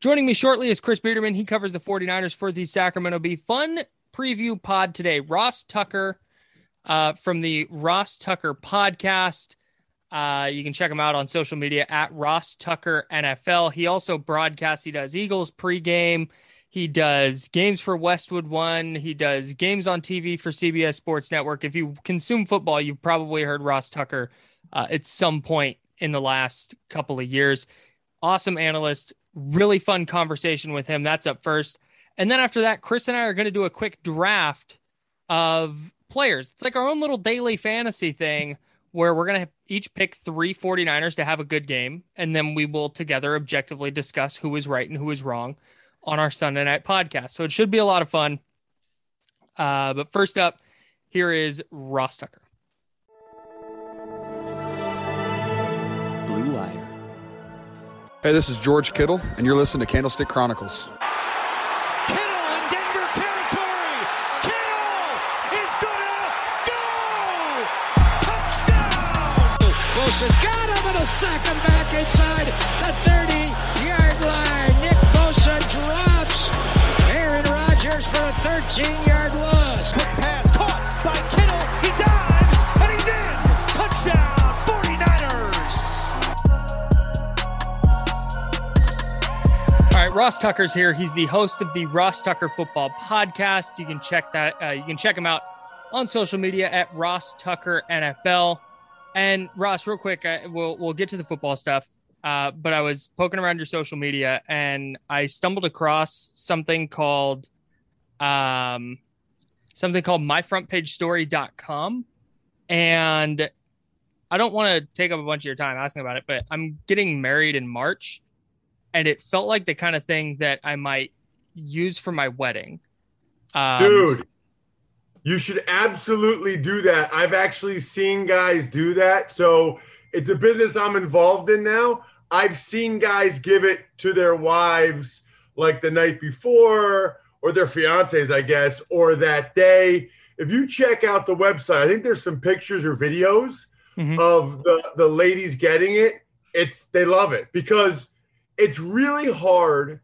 Joining me shortly is Chris Biederman. He covers the 49ers for the Sacramento Bee. Fun preview pod today. Ross Tucker uh, from the Ross Tucker podcast. Uh, you can check him out on social media at Ross Tucker NFL. He also broadcasts, he does Eagles pregame. He does games for Westwood One. He does games on TV for CBS Sports Network. If you consume football, you've probably heard Ross Tucker uh, at some point in the last couple of years. Awesome analyst, really fun conversation with him. That's up first. And then after that, Chris and I are going to do a quick draft of players. It's like our own little daily fantasy thing where we're going to each pick three 49ers to have a good game. And then we will together objectively discuss who is right and who is wrong on our Sunday night podcast. So it should be a lot of fun. Uh, but first up, here is Ross Tucker. Hey, this is George Kittle, and you're listening to Candlestick Chronicles. Kittle in Denver territory. Kittle is gonna go. Touchdown. Bosa's got him and a sack him back inside the 30-yard line. Nick Bosa drops Aaron Rodgers for a 13-yard Ross Tucker's here. He's the host of the Ross Tucker Football Podcast. You can check that. Uh, you can check him out on social media at Ross Tucker NFL. And Ross, real quick, I, we'll we'll get to the football stuff. Uh, but I was poking around your social media and I stumbled across something called um, something called myfrontpagestory.com. And I don't want to take up a bunch of your time asking about it, but I'm getting married in March and it felt like the kind of thing that I might use for my wedding. Um, Dude, you should absolutely do that. I've actually seen guys do that. So it's a business I'm involved in now. I've seen guys give it to their wives like the night before or their fiancés, I guess, or that day. If you check out the website, I think there's some pictures or videos Mhm. of the, the ladies getting it. It's they love it because it's really hard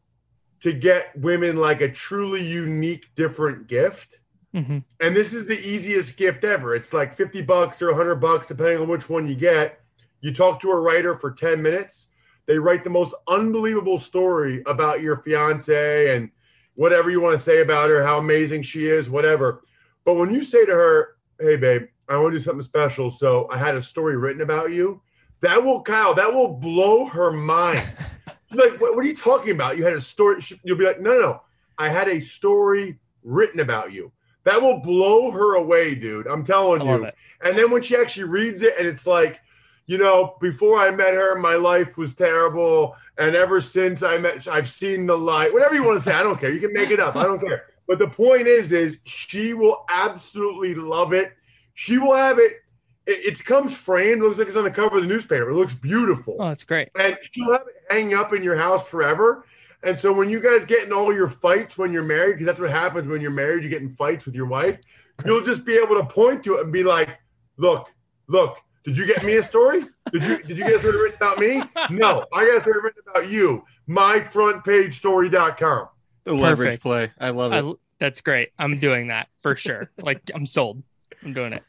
to get women like a truly unique, different gift. mhm. And this is the easiest gift ever. It's like 50 bucks or 100 bucks, depending on which one you get. You talk to a writer for 10 minutes. They write the most unbelievable story about your fiance and whatever you want to say about her, how amazing she is, whatever. But when you say to her, hey, babe, I want to do something special. So I had a story written about you. That will, Kyle, that will blow her mind. Like, what, what are you talking about? You had a story. You'll be like, no, no, no. I had a story written about you. That will blow her away, dude. I'm telling you. it. And then when she actually reads it, and it's like, you know, before I met her, my life was terrible, and ever since I met, I've seen the light. Whatever you want to say, I don't care. You can make it up. I don't care. But the point is, is she will absolutely love it. She will have it. It, it comes framed. Looks like it's on the cover of the newspaper. It looks beautiful Oh, that's great. and you'll have it hanging up in your house forever. And so when you guys get in all your fights when you're married, because that's what happens when you're married, you get in fights with your wife, you'll just be able to point to it and be like, look, look, Did you get me a story? Did you did you get a story written about me? No, I got a story written about you. Myfrontpagestory.com. The leverage Perfect. play. I love it. I, that's great. I'm doing that for sure. like I'm sold. I'm doing it.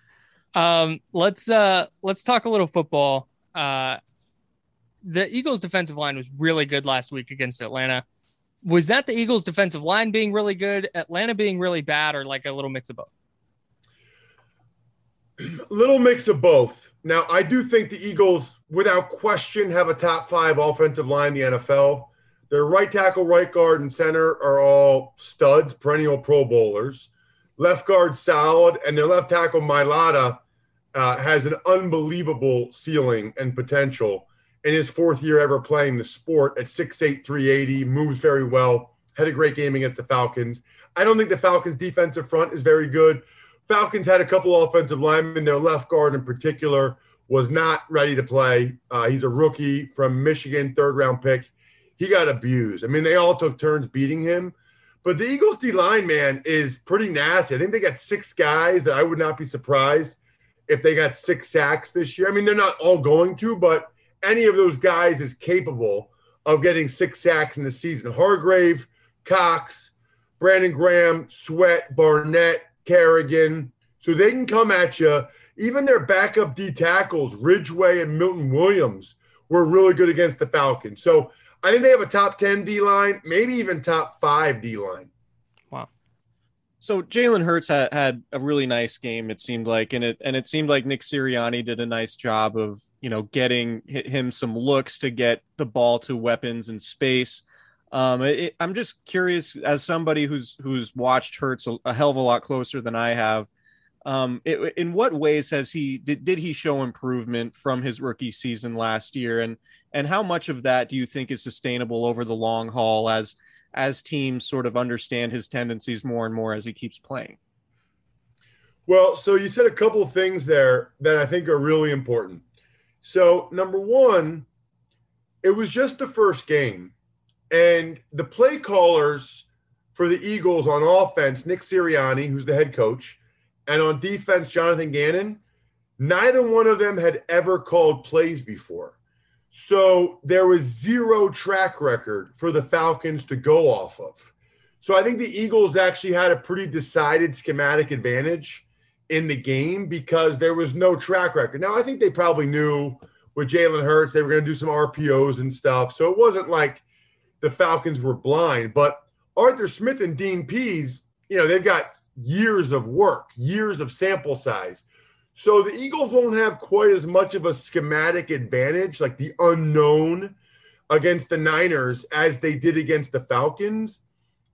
Um, let's uh let's talk a little football. Uh, the Eagles' defensive line was really good last week against Atlanta. Was that the Eagles' defensive line being really good, Atlanta being really bad, or like a little mix of both? little mix of both. Now, I do think the Eagles, without question, have a top five offensive line in the NFL. Their right tackle, right guard, and center are all studs, perennial Pro Bowlers. Left guard solid, and their left tackle, Mailata, uh, has an unbelievable ceiling and potential in his fourth year ever playing the sport at 6'8, 380, moves very well, had a great game against the Falcons. I don't think the Falcons' defensive front is very good. Falcons had a couple offensive linemen. Their left guard, in particular, was not ready to play. Uh, he's a rookie from Michigan, third round pick. He got abused. I mean, they all took turns beating him. But the Eagles' D line, man, is pretty nasty. I think they got six guys that I would not be surprised if they got six sacks this year. I mean, they're not all going to, but any of those guys is capable of getting six sacks in the season. Hargrave, Cox, Brandon Graham, Sweat, Barnett, Kerrigan. So they can come at you. Even their backup D tackles, Ridgeway and Milton Williams, were really good against the Falcons. So I think they have a top 10 D line, maybe even top five D line. So Jalen Hurts had, had a really nice game. It seemed like, and it and it seemed like Nick Sirianni did a nice job of you know getting hi- him some looks to get the ball to weapons in space. Um, it, I'm just curious, as somebody who's who's watched Hurts a, a hell of a lot closer than I have. Um, it, in what ways has he did, did he show improvement from his rookie season last year, and and how much of that do you think is sustainable over the long haul as as teams sort of understand his tendencies more and more as he keeps playing. Well, so you said a couple of things there that I think are really important. So, number one, it was just the first game, and the play callers for the Eagles on offense, Nick Sirianni, who's the head coach, and on defense, Jonathan Gannon, neither one of them had ever called plays before. So there was zero track record for the Falcons to go off of. So I think the Eagles actually had a pretty decided schematic advantage in the game because there was no track record. Now I think they probably knew with Jalen Hurts they were going to do some RPOs and stuff. So it wasn't like the Falcons were blind, but Arthur Smith and Dean Pees, you know, they've got years of work, years of sample size. So the Eagles won't have quite as much of a schematic advantage, like the unknown against the Niners as they did against the Falcons.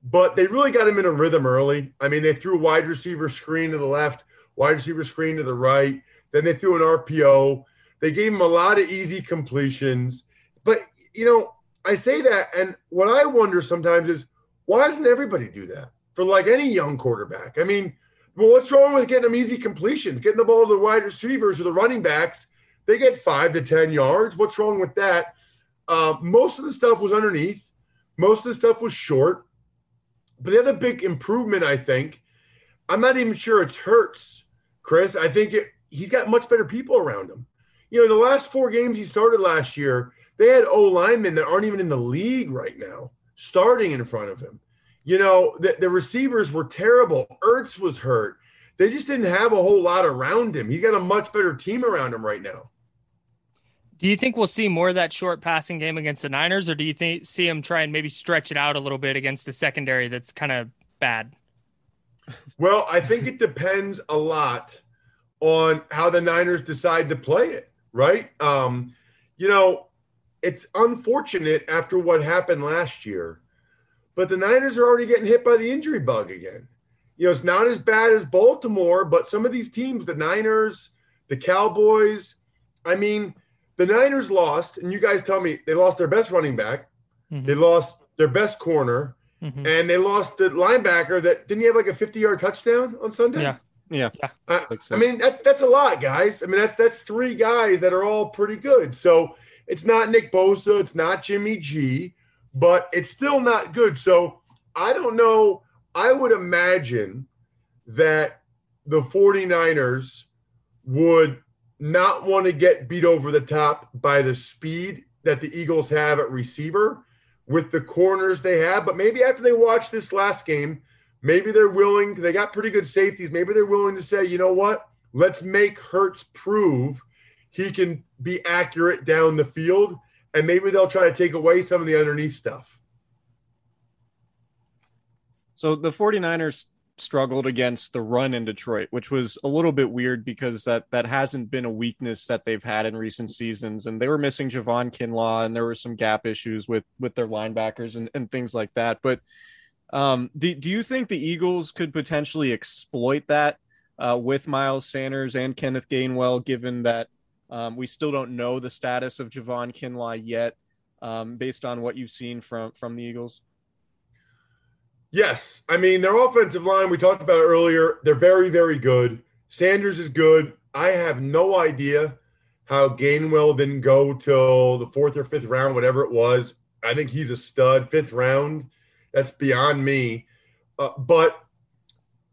But they really got him in a rhythm early. I mean, they threw wide receiver screen to the left, wide receiver screen to the right. Then they threw an RPO. They gave him a lot of easy completions. But, you know, I say that, and what I wonder sometimes is why doesn't everybody do that for like any young quarterback? I mean, well, what's wrong with getting them easy completions, getting the ball to the wide receivers or the running backs? They get five to 10 yards. What's wrong with that? Uh, most of the stuff was underneath, most of the stuff was short. But the other big improvement, I think, I'm not even sure it's Hurts, Chris. I think it, he's got much better people around him. You know, the last four games he started last year, they had O linemen that aren't even in the league right now starting in front of him. You know, the, the receivers were terrible. Ertz was hurt. They just didn't have a whole lot around him. He's got a much better team around him right now. Do you think we'll see more of that short passing game against the Niners, or do you think see him try and maybe stretch it out a little bit against the secondary that's kind of bad? Well, I think it depends a lot on how the Niners decide to play it, right? Um, you know, it's unfortunate after what happened last year, but the Niners are already getting hit by the injury bug again. You know, it's not as bad as Baltimore, but some of these teams, the Niners, the Cowboys, I mean, the Niners lost, and you guys tell me they lost their best running back, Mhm. they lost their best corner, Mhm. and they lost the linebacker that didn't he have like a 50 yard touchdown on Sunday? Yeah. Yeah. I, so. I mean, that, that's a lot, guys. I mean, that's that's three guys that are all pretty good. So it's not Nick Bosa, it's not Jimmy G, but it's still not good. So I don't know. I would imagine that the 49ers would not want to get beat over the top by the speed that the Eagles have at receiver with the corners they have. But maybe after they watch this last game, maybe they're willing, they got pretty good safeties. Maybe they're willing to say, you know what? Let's make Hurts prove he can be accurate down the field. And maybe they'll try to take away some of the underneath stuff. So the 49ers struggled against the run in Detroit, which was a little bit weird because that that hasn't been a weakness that they've had in recent seasons. And they were missing Javon Kinlaw, and there were some gap issues with with their linebackers and, and things like that. But um, do, do you think the Eagles could potentially exploit that uh, with Miles Sanders and Kenneth Gainwell, given that um, we still don't know the status of Javon Kinlaw yet, um, based on what you've seen from from the Eagles? Yes. I mean, their offensive line, we talked about earlier, they're very, very good. Sanders is good. I have no idea how Gainwell didn't go till the fourth or fifth round, whatever it was. I think he's a stud. Fifth round, that's beyond me. Uh, but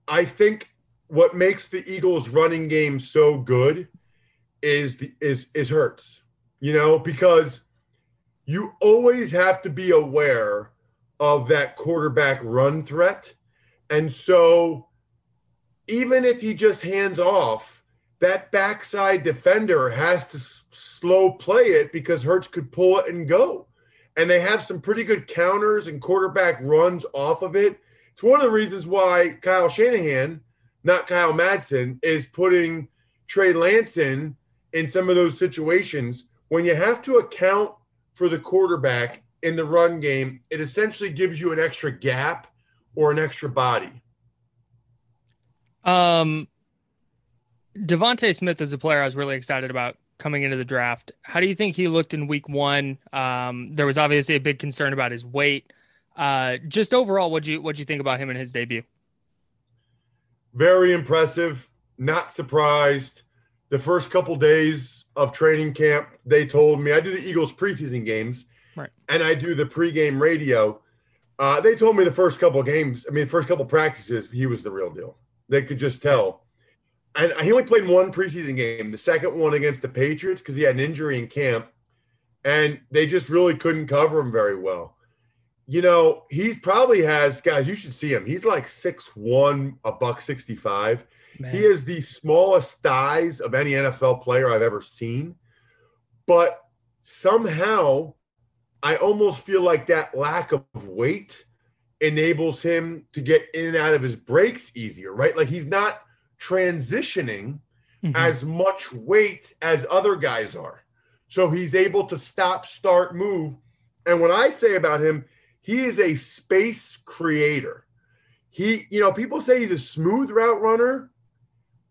I think what makes the Eagles' running game so good is the, is is Hurts. You know, because you always have to be aware of that quarterback run threat. And so even if he just hands off, that backside defender has to s- slow play it because Hurts could pull it and go. And they have some pretty good counters and quarterback runs off of it. It's one of the reasons why Kyle Shanahan, not Kyle Madsen, is putting Trey Lance in in some of those situations when you have to account for the quarterback in the run game, it essentially gives you an extra gap or an extra body. Um, DeVonta Smith is a player I was really excited about coming into the draft. How do you think he looked in week one? Um, there was obviously a big concern about his weight. Uh, just overall, what you what do you think about him in his debut? Very impressive. Not surprised. The first couple days of training camp, they told me I do the Eagles preseason games, right. and I do the pregame radio. Uh, they told me the first couple games, I mean, first couple practices, he was the real deal. They could just tell. And he only played one preseason game, the second one against the Patriots, because he had an injury in camp, and they just really couldn't cover him very well. You know, he probably has guys. You should see him. He's like six one, a buck sixty five. He is the smallest thighs of any NFL player I've ever seen. But somehow, I almost feel like that lack of weight enables him to get in and out of his breaks easier, right? Like he's not transitioning Mhm. as much weight as other guys are. So he's able to stop, start, move. And what I say about him, he is a space creator. He, you know, people say he's a smooth route runner.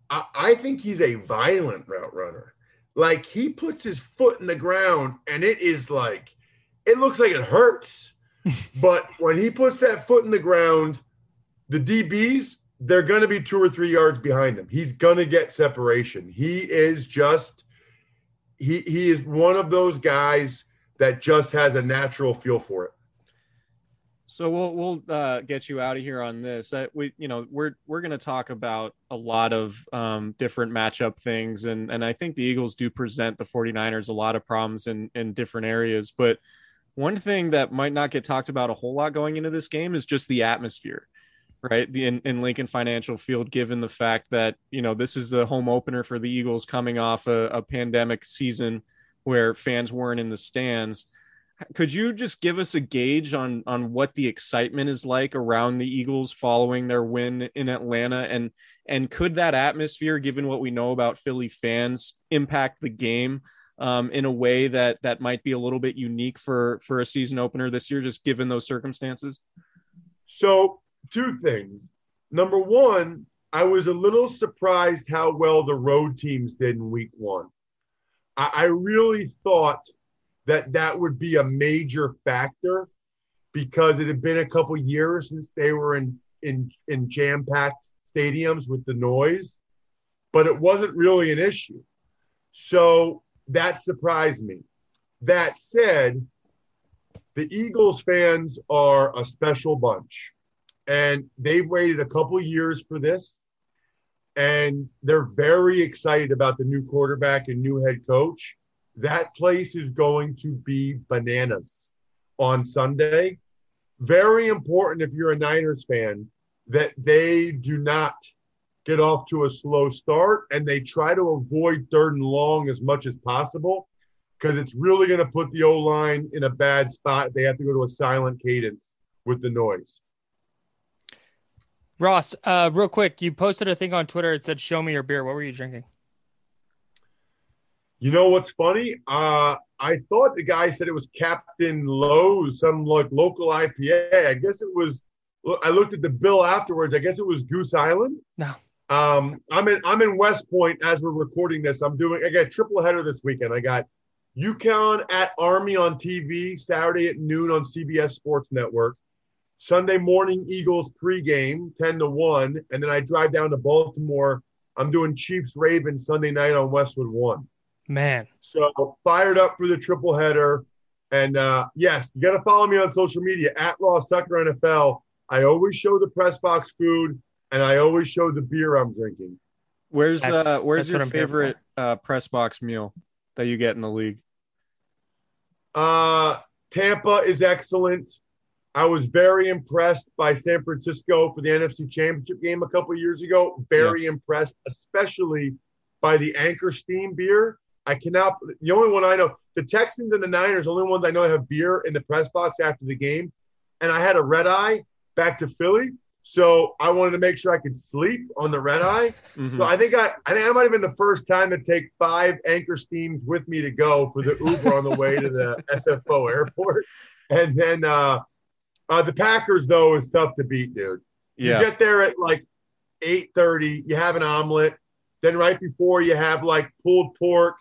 I, I think he's a violent route runner. Like he puts his foot in the ground and it is like, it looks like it hurts. but when he puts that foot in the ground, the DBs, they're going to be two or three yards behind him. He's going to get separation. He is just, he, he is one of those guys that just has a natural feel for it. So we'll we'll uh, get you out of here on this. Uh, we you know we're we're going to talk about a lot of um, different matchup things, and and I think the Eagles do present the 49ers a lot of problems in in different areas. But one thing that might not get talked about a whole lot going into this game is just the atmosphere, right? The in, in Lincoln Financial Field, given the fact that you know this is the home opener for the Eagles coming off a, a pandemic season where fans weren't in the stands could you just give us a gauge on on what the excitement is like around the Eagles following their win in Atlanta and and could that atmosphere given what we know about Philly fans impact the game um, in a way that that might be a little bit unique for for a season opener this year just given those circumstances So, two things. Number one, I was a little surprised how well the road teams did in week one. I, I really thought that that would be a major factor because it had been a couple years since they were in in in jam-packed stadiums with the noise, but it wasn't really an issue. So that surprised me. That said, the Eagles fans are a special bunch, and they've waited a couple years for this. and they're very excited about the new quarterback and new head coach. That place is going to be bananas on Sunday. Very important if you're a Niners fan that they do not get off to a slow start and they try to avoid third and long as much as possible because it's really going to put the O line in a bad spot. They have to go to a silent cadence with the noise. Ross, uh, real quick, you posted a thing on Twitter. It said, "Show me your beer." What were you drinking? You know what's funny? Uh, I thought the guy said it was Captain Lowe's, some like local IPA. I guess it was. I looked at the bill afterwards. I guess it was Goose Island. No. Um, I'm in. I'm in West Point as we're recording this. I'm doing. I got a triple header this weekend. I got UConn at Army on TV Saturday at noon on CBS Sports Network. Sunday morning Eagles pregame, 10 to 1. And then I drive down to Baltimore. I'm doing Chiefs Ravens Sunday night on Westwood 1. Man. So fired up for the triple header. And uh, yes, you got to follow me on social media at Ross Tucker NFL. I always show the press box food and I always show the beer I'm drinking. Where's That's- uh where's your I'm here for. favorite uh press box meal that you get in the league? Uh, Tampa is excellent. I was very impressed by San Francisco for the NFC Championship game a couple years ago. Very impressed, especially by the Anchor Steam beer. I cannot. The only one I know, the Texans and the Niners, only ones I know have beer in the press box after the game. And I had a red eye back to Philly, so I wanted to make sure I could sleep on the red eye. Mhm. So I think I, I think I might have been the first time to take five anchor steams with me to go for the Uber on the way to the SFO airport. And then uh, uh, the Packers though is tough to beat, dude. Yeah. You get there at like eight thirty. You have an omelet. Then right before you have like pulled pork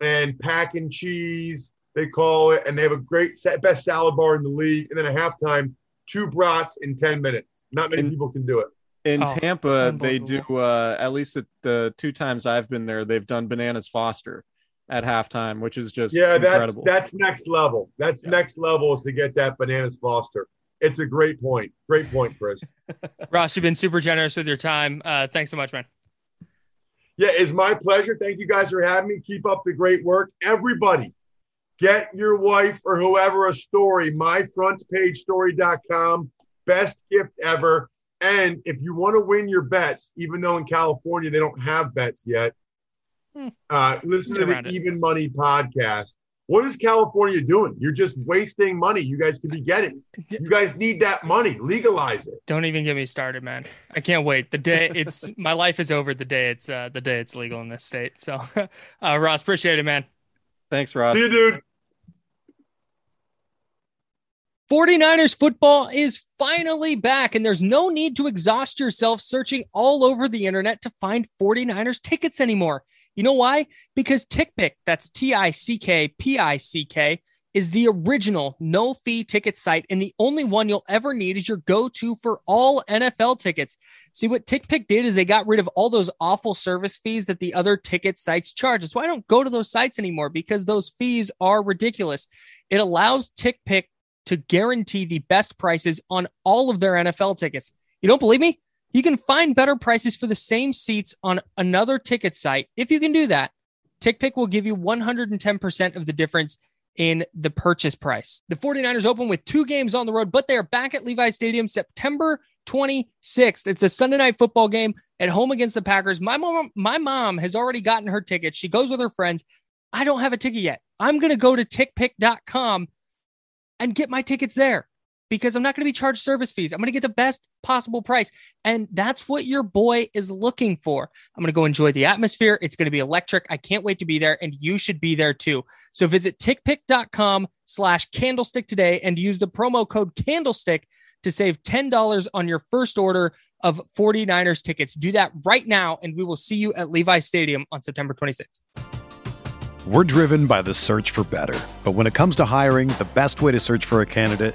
and pack and cheese. They call it, and they have a great sa- best salad bar in the league. And then at halftime, two brats in ten minutes. Not many And- people can do it. In Oh, Tampa, they do uh at least at the two times I've been there, they've done bananas Foster at halftime, which is just yeah, that's that's next level. That's Yeah. next level is to get that bananas Foster. It's a great point. Great point, Chris. Ross, you've been super generous with your time. Uh, thanks so much, man. Yeah, it's my pleasure. Thank you guys for having me. Keep up the great work. Everybody, get your wife or whoever a story, myfrontpagestory.com. Best gift ever. And if you want to win your bets, even though in California they don't have bets yet, Hmm. uh, listen Get to the it. Even Money podcast. What is California doing? You're just wasting money. You guys could be getting. You guys need that money. Legalize it. Don't even get me started, man. I can't wait. The day it's my life is over. The day it's uh, the day it's legal in this state. So, uh, Ross, appreciate it, man. Thanks, Ross. See you, dude. 49ers football is finally back, and there's no need to exhaust yourself searching all over the internet to find 49ers tickets anymore. You know why? Because TickPick, that's T I C K P I C K, is the original no fee ticket site, and the only one you'll ever need is your go to for all NFL tickets. See, what TickPick did is they got rid of all those awful service fees that the other ticket sites charge. That's why I don't go to those sites anymore because those fees are ridiculous. It allows TickPick to guarantee the best prices on all of their NFL tickets. You don't believe me? You can find better prices for the same seats on another ticket site. If you can do that, TickPick will give you 110% of the difference in the purchase price. The 49ers open with two games on the road, but they are back at Levi Stadium September 26th. It's a Sunday night football game at home against the Packers. My mom, my mom has already gotten her ticket. She goes with her friends. I don't have a ticket yet. I'm going to go to tickpick.com and get my tickets there because I'm not going to be charged service fees. I'm going to get the best possible price. And that's what your boy is looking for. I'm going to go enjoy the atmosphere. It's going to be electric. I can't wait to be there. And you should be there too. So visit tickpick.com slash candlestick today and use the promo code candlestick to save $10 on your first order of 49ers tickets. Do that right now. And we will see you at Levi Stadium on September 26th. We're driven by the search for better. But when it comes to hiring, the best way to search for a candidate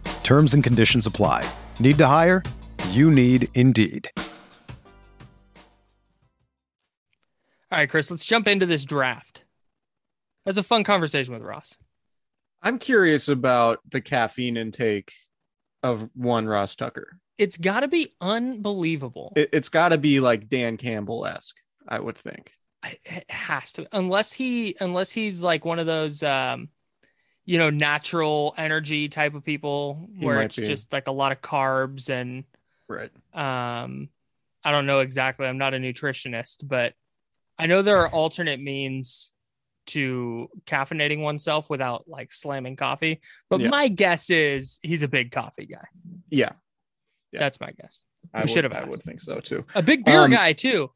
Terms and conditions apply. Need to hire? You need Indeed. All right, Chris, let's jump into this draft. That's a fun conversation with Ross. I'm curious about the caffeine intake of one Ross Tucker. It's got to be unbelievable. It, has got to be like Dan Campbell esque, I would think. It has to, unless he, unless he's like one of those, um, you know, natural energy type of people He where it's be. just like a lot of carbs and, Right. um, I don't know exactly. I'm not a nutritionist, but I know there are alternate means to caffeinating oneself without like slamming coffee. But Yeah. my guess is he's a big coffee guy. Yeah. Yeah. That's my guess. I should have I would think so too. A big beer Um, guy too.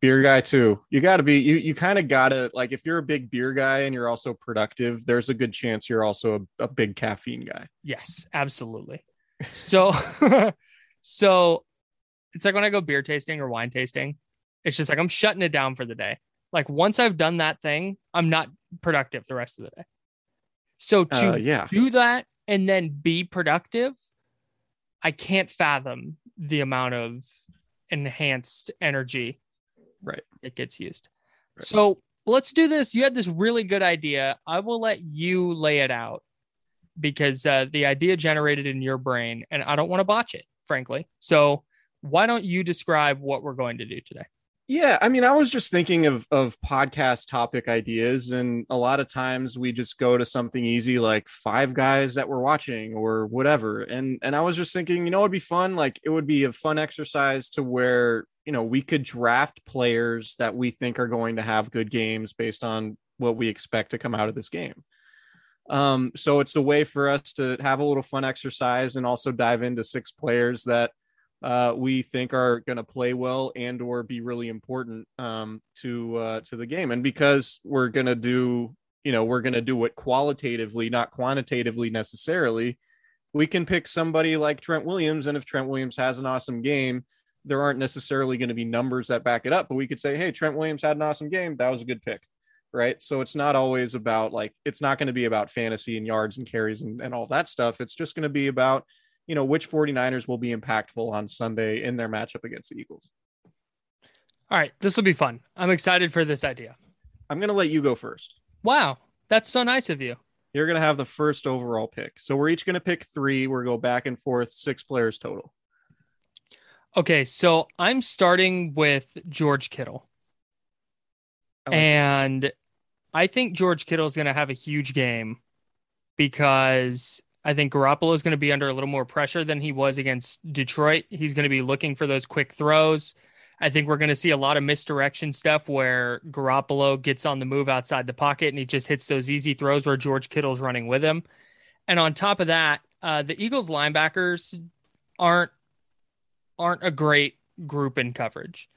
Beer guy too. You got to be you you kind of got to like if you're a big beer guy and you're also productive, there's a good chance you're also a, a big caffeine guy. Yes, absolutely. So, so it's like when I go beer tasting or wine tasting, it's just like I'm shutting it down for the day. Like once I've done that thing, I'm not productive the rest of the day. So to Uh, yeah. do that and then be productive, I can't fathom the amount of enhanced energy Right. it gets used. Right. So let's do this. You had this really good idea. I will let you lay it out because uh, the idea generated in your brain, and I don't want to botch it, frankly. So why don't you describe what we're going to do today? Yeah, I mean, I was just thinking of of podcast topic ideas, and a lot of times we just go to something easy like five guys that we're watching or whatever. And and I was just thinking, you know, it'd be fun. Like it would be a fun exercise to where you know we could draft players that we think are going to have good games based on what we expect to come out of this game. Um, so it's a way for us to have a little fun exercise and also dive into six players that uh, we think are going to play well and or be really important um, to uh, to the game. And because we're going to do, you know, we're going to do it qualitatively, not quantitatively necessarily. We can pick somebody like Trent Williams, and if Trent Williams has an awesome game, there aren't necessarily going to be numbers that back it up. But we could say, hey, Trent Williams had an awesome game. That was a good pick. Right. So it's not always about like, it's not going to be about fantasy and yards and carries and, and all that stuff. It's just going to be about, you know, which 49ers will be impactful on Sunday in their matchup against the Eagles. All right, this will be fun. I'm excited for this idea. I'm going to let you go first. Wow, that's so nice of you. You're going to have the first overall pick. So we're each going to pick three. We're going to go back and forth, six players total. Okay, so I'm starting with George Kittle. I like and I think George Kittle is going to have a huge game because I think Garoppolo is going to be under a little more pressure than he was against Detroit. He's going to be looking for those quick throws. I think we're going to see a lot of misdirection stuff where Garoppolo gets on the move outside the pocket and he just hits those easy throws where George Kittle's running with him. And on top of that, uh, the Eagles linebackers aren't aren't a great group in coverage.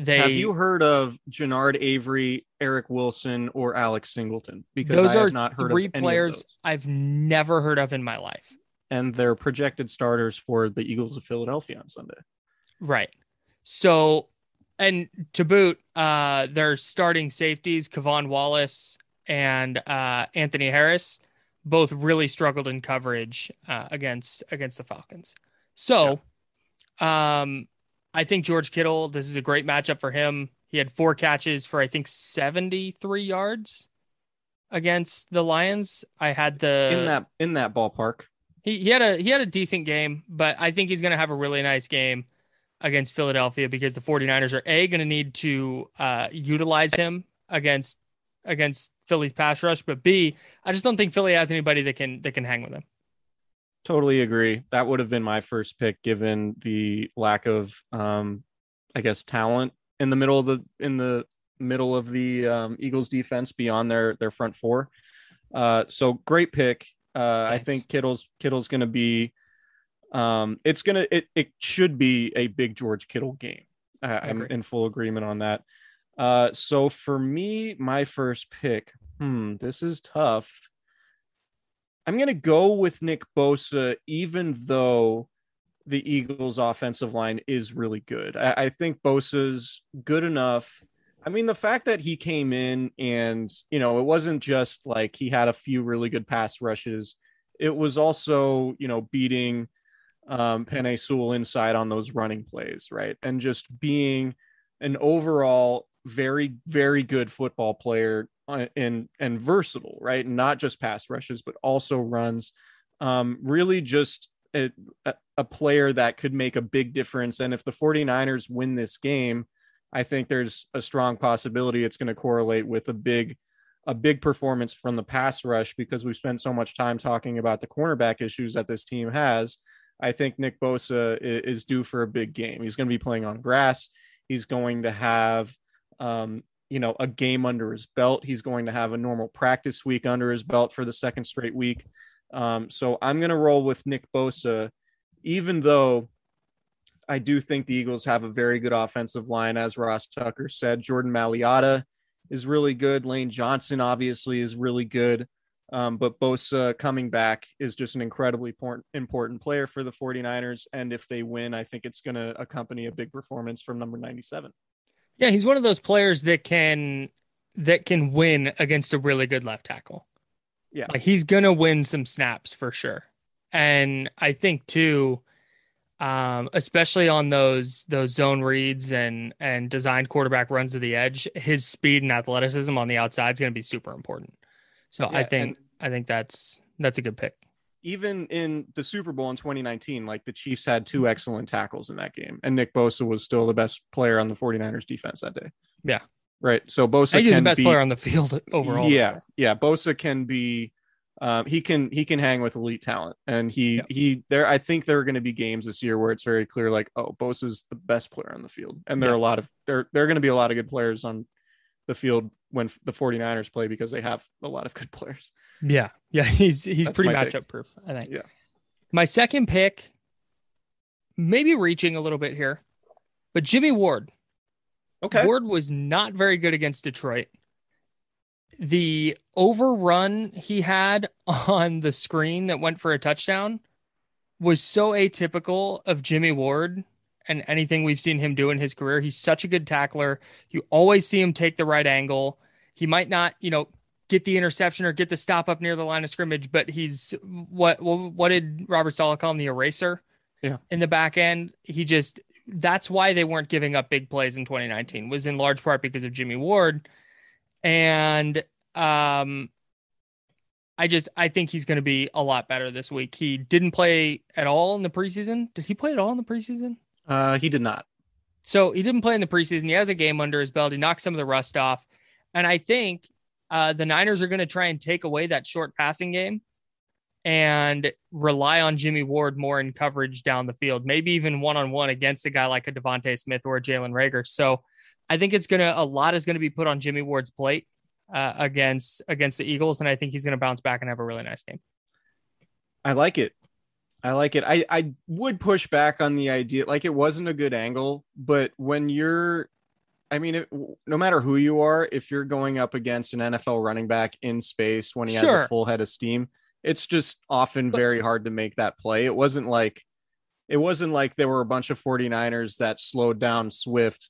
They Have you heard of Genard Avery, Eric Wilson, or Alex Singleton? Because those I are have not heard three players. I've never heard of in my life. and they're projected starters for the Eagles of Philadelphia on Sunday. Right. So, and to boot, uh, their starting safeties, K'Von Wallace and uh, Anthony Harris, both really struggled in coverage uh, against against the Falcons. So, um, I think George Kittle, this is a great matchup for him. He had four catches for I think seventy three yards against the Lions. I had the in that in that ballpark. he, he had a he had a decent game, but I think he's going to have a really nice game against Philadelphia because the 49ers are a going to need to uh, utilize him against against Philly's pass rush, but b I just don't think Philly has anybody that can that can hang with him. Totally agree. That would have been my first pick given the lack of um I guess talent in the middle of the in the middle of the um, Eagles defense beyond their their front four. Uh, so great pick. Uh, I think Kittle's Kittle's going to be. Um, it's gonna it it should be a big George Kittle game. Uh, I'm agree. in full agreement on that. Uh, so for me, my first pick. Hmm, this is tough. I'm gonna go with Nick Bosa, even though the Eagles' offensive line is really good. I, I think Bosa's good enough. I mean, the fact that he came in and, you know, it wasn't just like he had a few really good pass rushes, it was also, you know, beating um, Penei Sewell inside on those running plays, right? And just being an overall very, very good football player and and versatile, right? Not just pass rushes, but also runs. Um, really just a, a- player that could make a big difference. And if the 49ers win this game, I think there's a strong possibility it's going to correlate with a big a big performance from the pass rush because we've spent so much time talking about the cornerback issues that this team has. I think Nick Bosa is due for a big game. He's going to be playing on grass. He's going to have um, you know, a game under his belt. He's going to have a normal practice week under his belt for the second straight week. Um, so I'm going to roll with Nick Bosa, even though I do think the Eagles have a very good offensive line, as Ross Tucker said. Jordan Mailata is really good. Lane Johnson obviously is really good. Um, but Bosa coming back is just an incredibly important player for the 49ers. And if they win, I think it's going to accompany a big performance from number 97. Yeah, he's one of those players that can that can win against a really good left tackle. Yeah. Like he's gonna win some snaps for sure. And I think too, um, especially on those those zone reads and and designed quarterback runs to the edge, his speed and athleticism on the outside is gonna be super important. So I Yeah, think I think that's that's a good pick. Even in the Super Bowl in 2019, like the Chiefs had two excellent tackles in that game, and Nick Bosa was still the best player on the 49ers defense that day. Yeah. Right. So Bosa I the can best be, player on the field overall. Yeah. Yeah. Bosa can be, um, he can, he can hang with elite talent. And he, he, there, I think there are going to be games this year where it's very clear, like, oh, Bosa's the best player on the field. And there are a lot of, there, there are going to be a lot of good players on the field when the 49ers play because they have a lot of good players. Yeah, yeah, he's he's That's pretty matchup proof. I think. Yeah. My second pick, maybe reaching a little bit here, but Jimmy Ward. Okay. Ward was not very good against Detroit. The overrun he had on the screen that went for a touchdown was so atypical of Jimmy Ward and anything we've seen him do in his career. He's such a good tackler. You always see him take the right angle. He might not, you know, get the interception or get the stop up near the line of scrimmage, but he's what what, what did Robert Saleh call him the eraser? Yeah. In the back end, he just that's why they weren't giving up big plays in 2019 was in large part because of Jimmy Ward. And um I just I think he's going to be a lot better this week. He didn't play at all in the preseason. Did he play at all in the preseason? Uh, he did not. So he didn't play in the preseason. He has a game under his belt. He knocked some of the rust off. And I think uh, the Niners are going to try and take away that short passing game and rely on Jimmy Ward more in coverage down the field, maybe even one on one against a guy like a DeVonta Smith or a Jalen Reagor. So I think it's going to, a lot is going to be put on Jimmy Ward's plate uh, against against the Eagles. And I think he's going to bounce back and have a really nice game. I like it. I like it. I, I would push back on the idea, like it wasn't a good angle, but when you're, I mean, it, no matter who you are, if you're going up against an NFL running back in space when he has a full head of steam, it's just often But- very hard to make that play. It wasn't like, it wasn't like there were a bunch of 49ers that slowed down Swift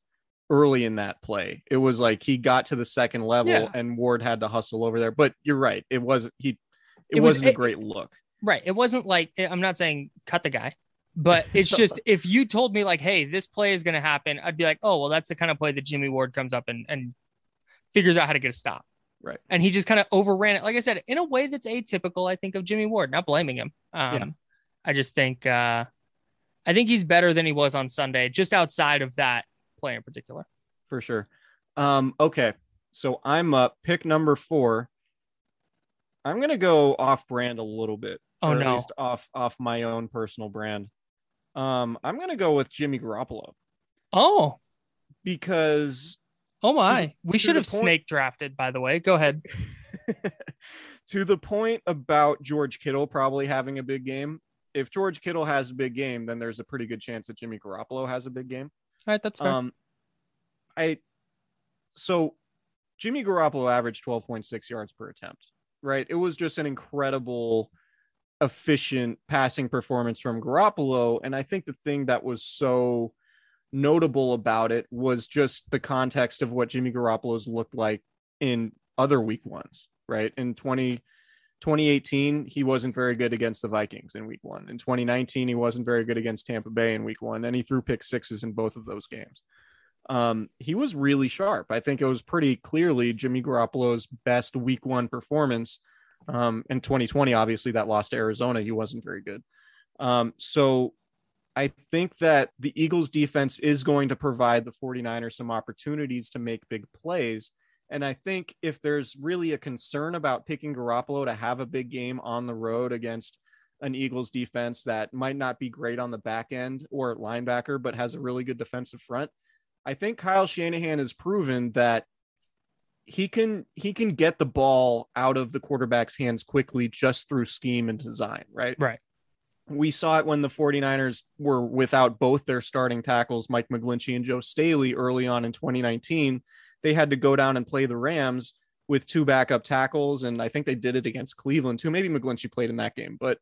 early in that play. It was like he got to the second level Yeah. and Ward had to hustle over there. But you're right. It wasn't, he, it, It was- wasn't a it- great look. Right. It wasn't like I'm not saying cut the guy, but it's just if you told me like, hey, this play is going to happen, I'd be like, oh, well, that's the kind of play that Jimmy Ward comes up and and figures out how to get a stop. Right. And he just kind of overran it, like I said, in a way that's atypical. I think of Jimmy Ward. Not blaming him. Um, Yeah. I just think uh, I think he's better than he was on Sunday, just outside of that play in particular. for sure. Um, okay, so I'm up. Pick number four. I'm gonna go off brand a little bit. Oh, or at no. least off off my own personal brand. Um, I'm gonna go with Jimmy Garoppolo Oh, because Oh my. we should have point- snake drafted, by the way. Go ahead. to the point about George Kittle probably having a big game. If George Kittle has a big game, then there's a pretty good chance that Jimmy Garoppolo has a big game. All right, that's fair. Um, I so Jimmy Garoppolo averaged 12.6 yards per attempt, right? It was just an incredible, efficient passing performance from Garoppolo. And I think the thing that was so notable about it was just the context of what Jimmy Garoppolo's looked like in other week ones, right? In 20, 2018, he wasn't very good against the Vikings in week one. In 2019, he wasn't very good against Tampa Bay in week one, and he threw pick sixes in both of those games. Um, he was really sharp. I think it was pretty clearly Jimmy Garoppolo's best week one performance. Um, in 2020, obviously, that lost to Arizona. He wasn't very good. Um, so I think that the Eagles defense is going to provide the 49ers some opportunities to make big plays. And I think if there's really a concern about picking Garoppolo to have a big game on the road against an Eagles defense that might not be great on the back end or linebacker, but has a really good defensive front, I think Kyle Shanahan has proven that he can he can get the ball out of the quarterback's hands quickly just through scheme and design, right? Right. We saw it when the 49ers were without both their starting tackles, Mike McGlinchey and Joe Staley, early on in 2019 they had to go down and play the Rams with two backup tackles, and I think they did it against Cleveland too. Maybe McGlinchey played in that game, but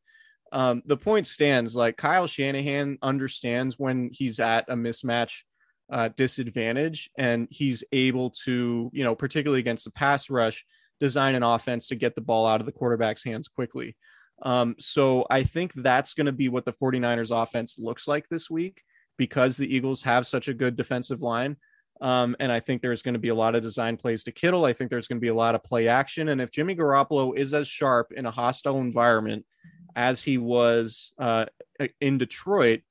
um, the point stands. Like Kyle Shanahan understands when he's at a mismatch uh, disadvantage, and he's able to, you know, particularly against the pass rush, design an offense to get the ball out of the quarterback's hands quickly. Um, so I think that's going to be what the 49ers offense looks like this week because the Eagles have such a good defensive line. Um, and I think there's going to be a lot of design plays to Kittle. I think there's going to be a lot of play action. And if Jimmy Garoppolo is as sharp in a hostile environment as he was uh, in Detroit,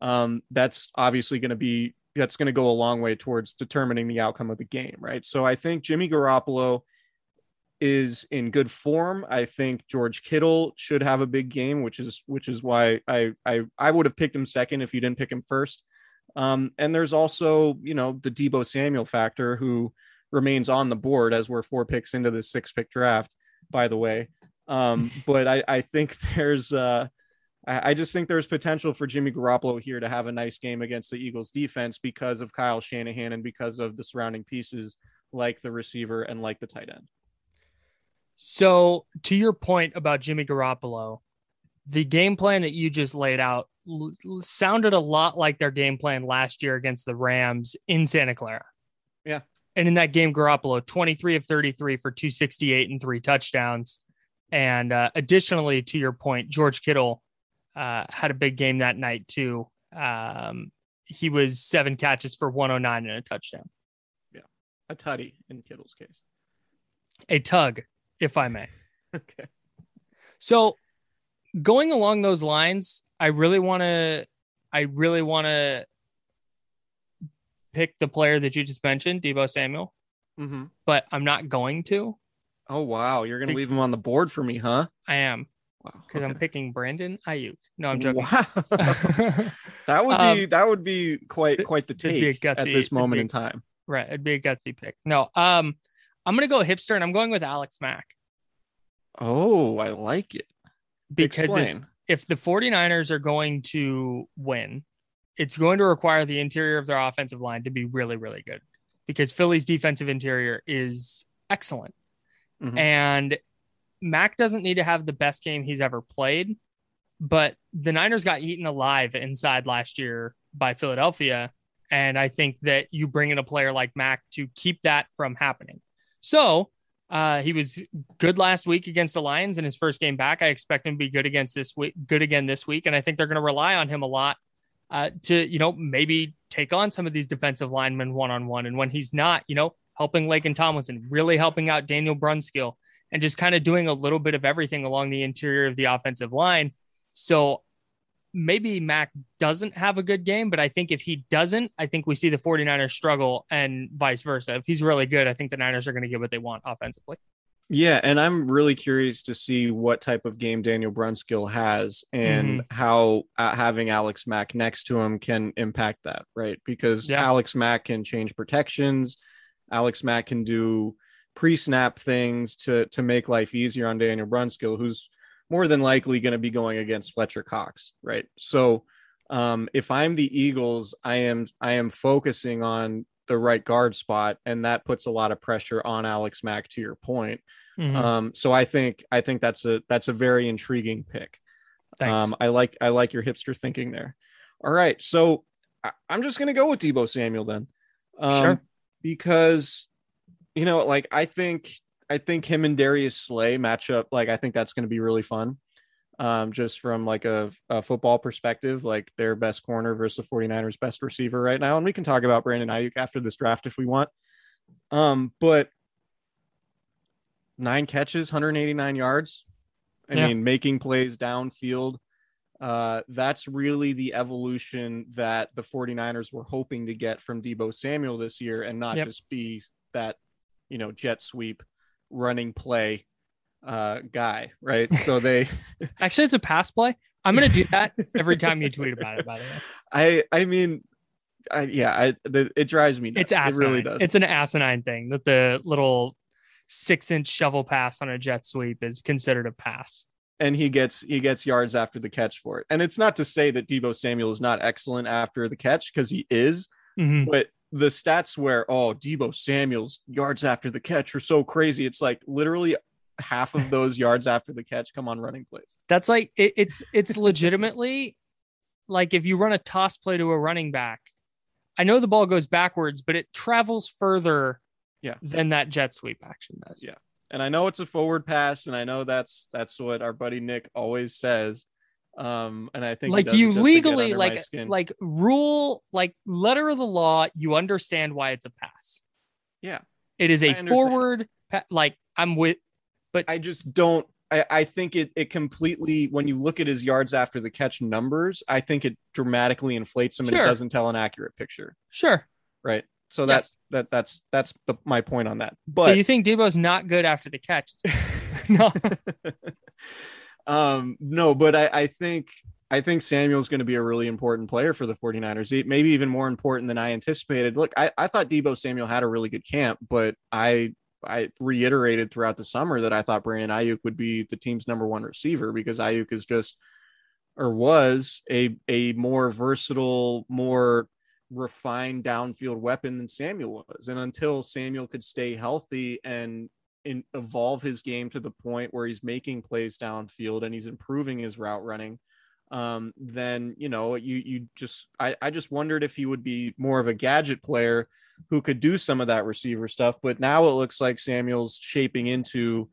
um, that's obviously going to be that's going to go a long way towards determining the outcome of the game, right? So I think Jimmy Garoppolo is in good form. I think George Kittle should have a big game, which is which is why I I I would have picked him second if you didn't pick him first. Um, and there's also, you know, the Deebo Samuel factor who remains on the board as we're four picks into this six pick draft, by the way. Um, but I, I think there's, uh, I, just think there's potential for Jimmy Garoppolo here to have a nice game against the Eagles defense because of Kyle Shanahan and because of the surrounding pieces like the receiver and like the tight end. So, to your point about Jimmy Garoppolo, the game plan that you just laid out l- sounded a lot like their game plan last year against the Rams in Santa Clara. Yeah. And in that game, Garoppolo 23 of 33 for 268 and three touchdowns. And uh, additionally, to your point, George Kittle uh, had a big game that night too. Um, he was seven catches for 109 and a touchdown. Yeah, a tutty in Kittle's case. A tug, if I may. Okay. So going along those lines, I really want to I really want to pick the player that you just mentioned, Deebo Samuel, Mm-hmm. but I'm not going to. Oh wow, you're gonna leave him on the board for me, huh? I am Wow. because I'm picking Brandon Aiyuk. No, I'm joking. Wow. that would be Um, that would be quite quite the it'd be a take at this moment be- in time. right, it'd be a gutsy pick. No, um, I'm gonna go hipster, and I'm going with Alex Mack Oh, I like it. because if, if the 49ers are going to win, it's going to require the interior of their offensive line to be really, really good because Philly's defensive interior is excellent. Mhm. And Mack doesn't need to have the best game he's ever played, but the Niners got eaten alive inside last year by Philadelphia. And I think that you bring in a player like Mack to keep that from happening. So uh, he was good last week against the Lions in his first game back. I expect him to be good against this week, good again this week. And I think they're going to rely on him a lot uh, to, you know, maybe take on some of these defensive linemen one on one. And when he's not, you know, helping Laken Tomlinson, really helping out Daniel Brunskill, and just kind of doing a little bit of everything along the interior of the offensive line. So maybe Mack doesn't have a good game, but I think if he doesn't, I think we see the 49ers struggle and vice versa. If he's really good, I think the Niners are going to get what they want offensively. Yeah, and I'm really curious to see what type of game Daniel Brunskill has and Mm-hmm. how uh, having Alex Mack next to him can impact that, right? Because Yeah. Alex Mack can change protections. Alex Mack can do pre-snap things to to make life easier on Daniel Brunskill, who's more than likely going to be going against Fletcher Cox, right? So um, if I'm the Eagles, I am I am focusing on the right guard spot, and that puts a lot of pressure on Alex Mack. To your point, Mhm. um, so I think I think that's a that's a very intriguing pick. Thanks. Um, I like I like your hipster thinking there. All right, so I, I'm just gonna go with Deebo Samuel then, um, Sure. because you know, like I think I think him and Darius Slay matchup. Like I think that's gonna be really fun. Um, just from like a, a football perspective, like their best corner versus the 49ers best receiver right now. And we can talk about Brandon Aiyuk after this draft if we want. Um, but nine catches, 189 yards. I Yeah. mean, making plays downfield. Uh, that's really the evolution that the 49ers were hoping to get from Deebo Samuel this year and not Yep. just be that, you know, jet sweep running play uh guy, right? So they Actually, it's a pass play. I'm gonna do that every time you tweet about it. By the way, I I mean I yeah, I the, it drives me nuts. it's asinine. It really does. It's an asinine thing that the little six-inch shovel pass on a jet sweep is considered a pass. and he gets he gets yards after the catch for it. And it's not to say that Deebo Samuel is not excellent after the catch because he is, Mhm. but the stats where oh Deebo Samuel's yards after the catch are so crazy. It's like literally half of those yards after the catch come on running plays. That's like it, it's it's legitimately like if you run a toss play to a running back. I know the ball goes backwards, but it travels further Yeah. than that jet sweep action does. Yeah. And I know it's a forward pass, and I know that's that's what our buddy Nick always says. Um, and I think like you just to get legally like like rule like letter of the law you understand why it's a pass Yeah. it is a forward pa- like i'm with but I just don't. I, I think it it completely when you look at his yards after the catch numbers, I think it dramatically inflates him and it doesn't tell an accurate picture, sure right? So Yes. that's that that's that's the, my point on that. But so you think Deebo's not good after the catch no um no, but I I think I think Samuel's going to be a really important player for the 49ers. Maybe even more important than I anticipated. Look, I, I thought Deebo Samuel had a really good camp, but I I reiterated throughout the summer that I thought Brandon Aiyuk would be the team's number one receiver because Aiyuk is just or was a a more versatile, more refined downfield weapon than Samuel was. And until Samuel could stay healthy and in, evolve his game to the point where he's making plays downfield and he's improving his route running, um, then you know you you just I, I just wondered if he would be more of a gadget player who could do some of that receiver stuff. But now it looks like Samuel's shaping into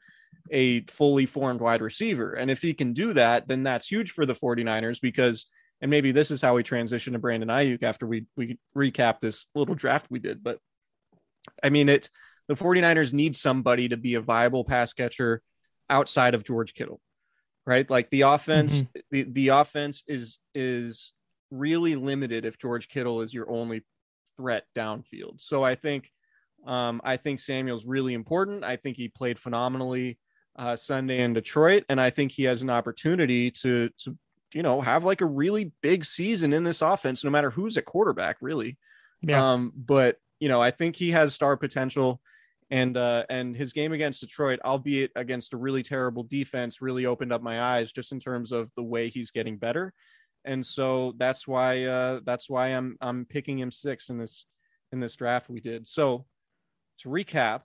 a fully formed wide receiver. And if he can do that, then that's huge for the 49ers because and maybe this is how we transition to Brandon Aiyuk after we we recap this little draft we did. But I mean it the 49ers need somebody to be a viable pass catcher outside of George Kittle. Right? Like the offense, the, the offense is is really limited if George Kittle is your only threat downfield. So I think um, I think Samuel's really important. I think he played phenomenally uh, Sunday in Detroit, and I think he has an opportunity to to you know have like a really big season in this offense, no matter who's at quarterback, really. yeah Um, but you know, I think he has star potential, and uh, and his game against Detroit, albeit against a really terrible defense, really opened up my eyes just in terms of the way he's getting better, and so that's why uh, that's why I'm I'm picking him six in this in this draft we did. So to recap,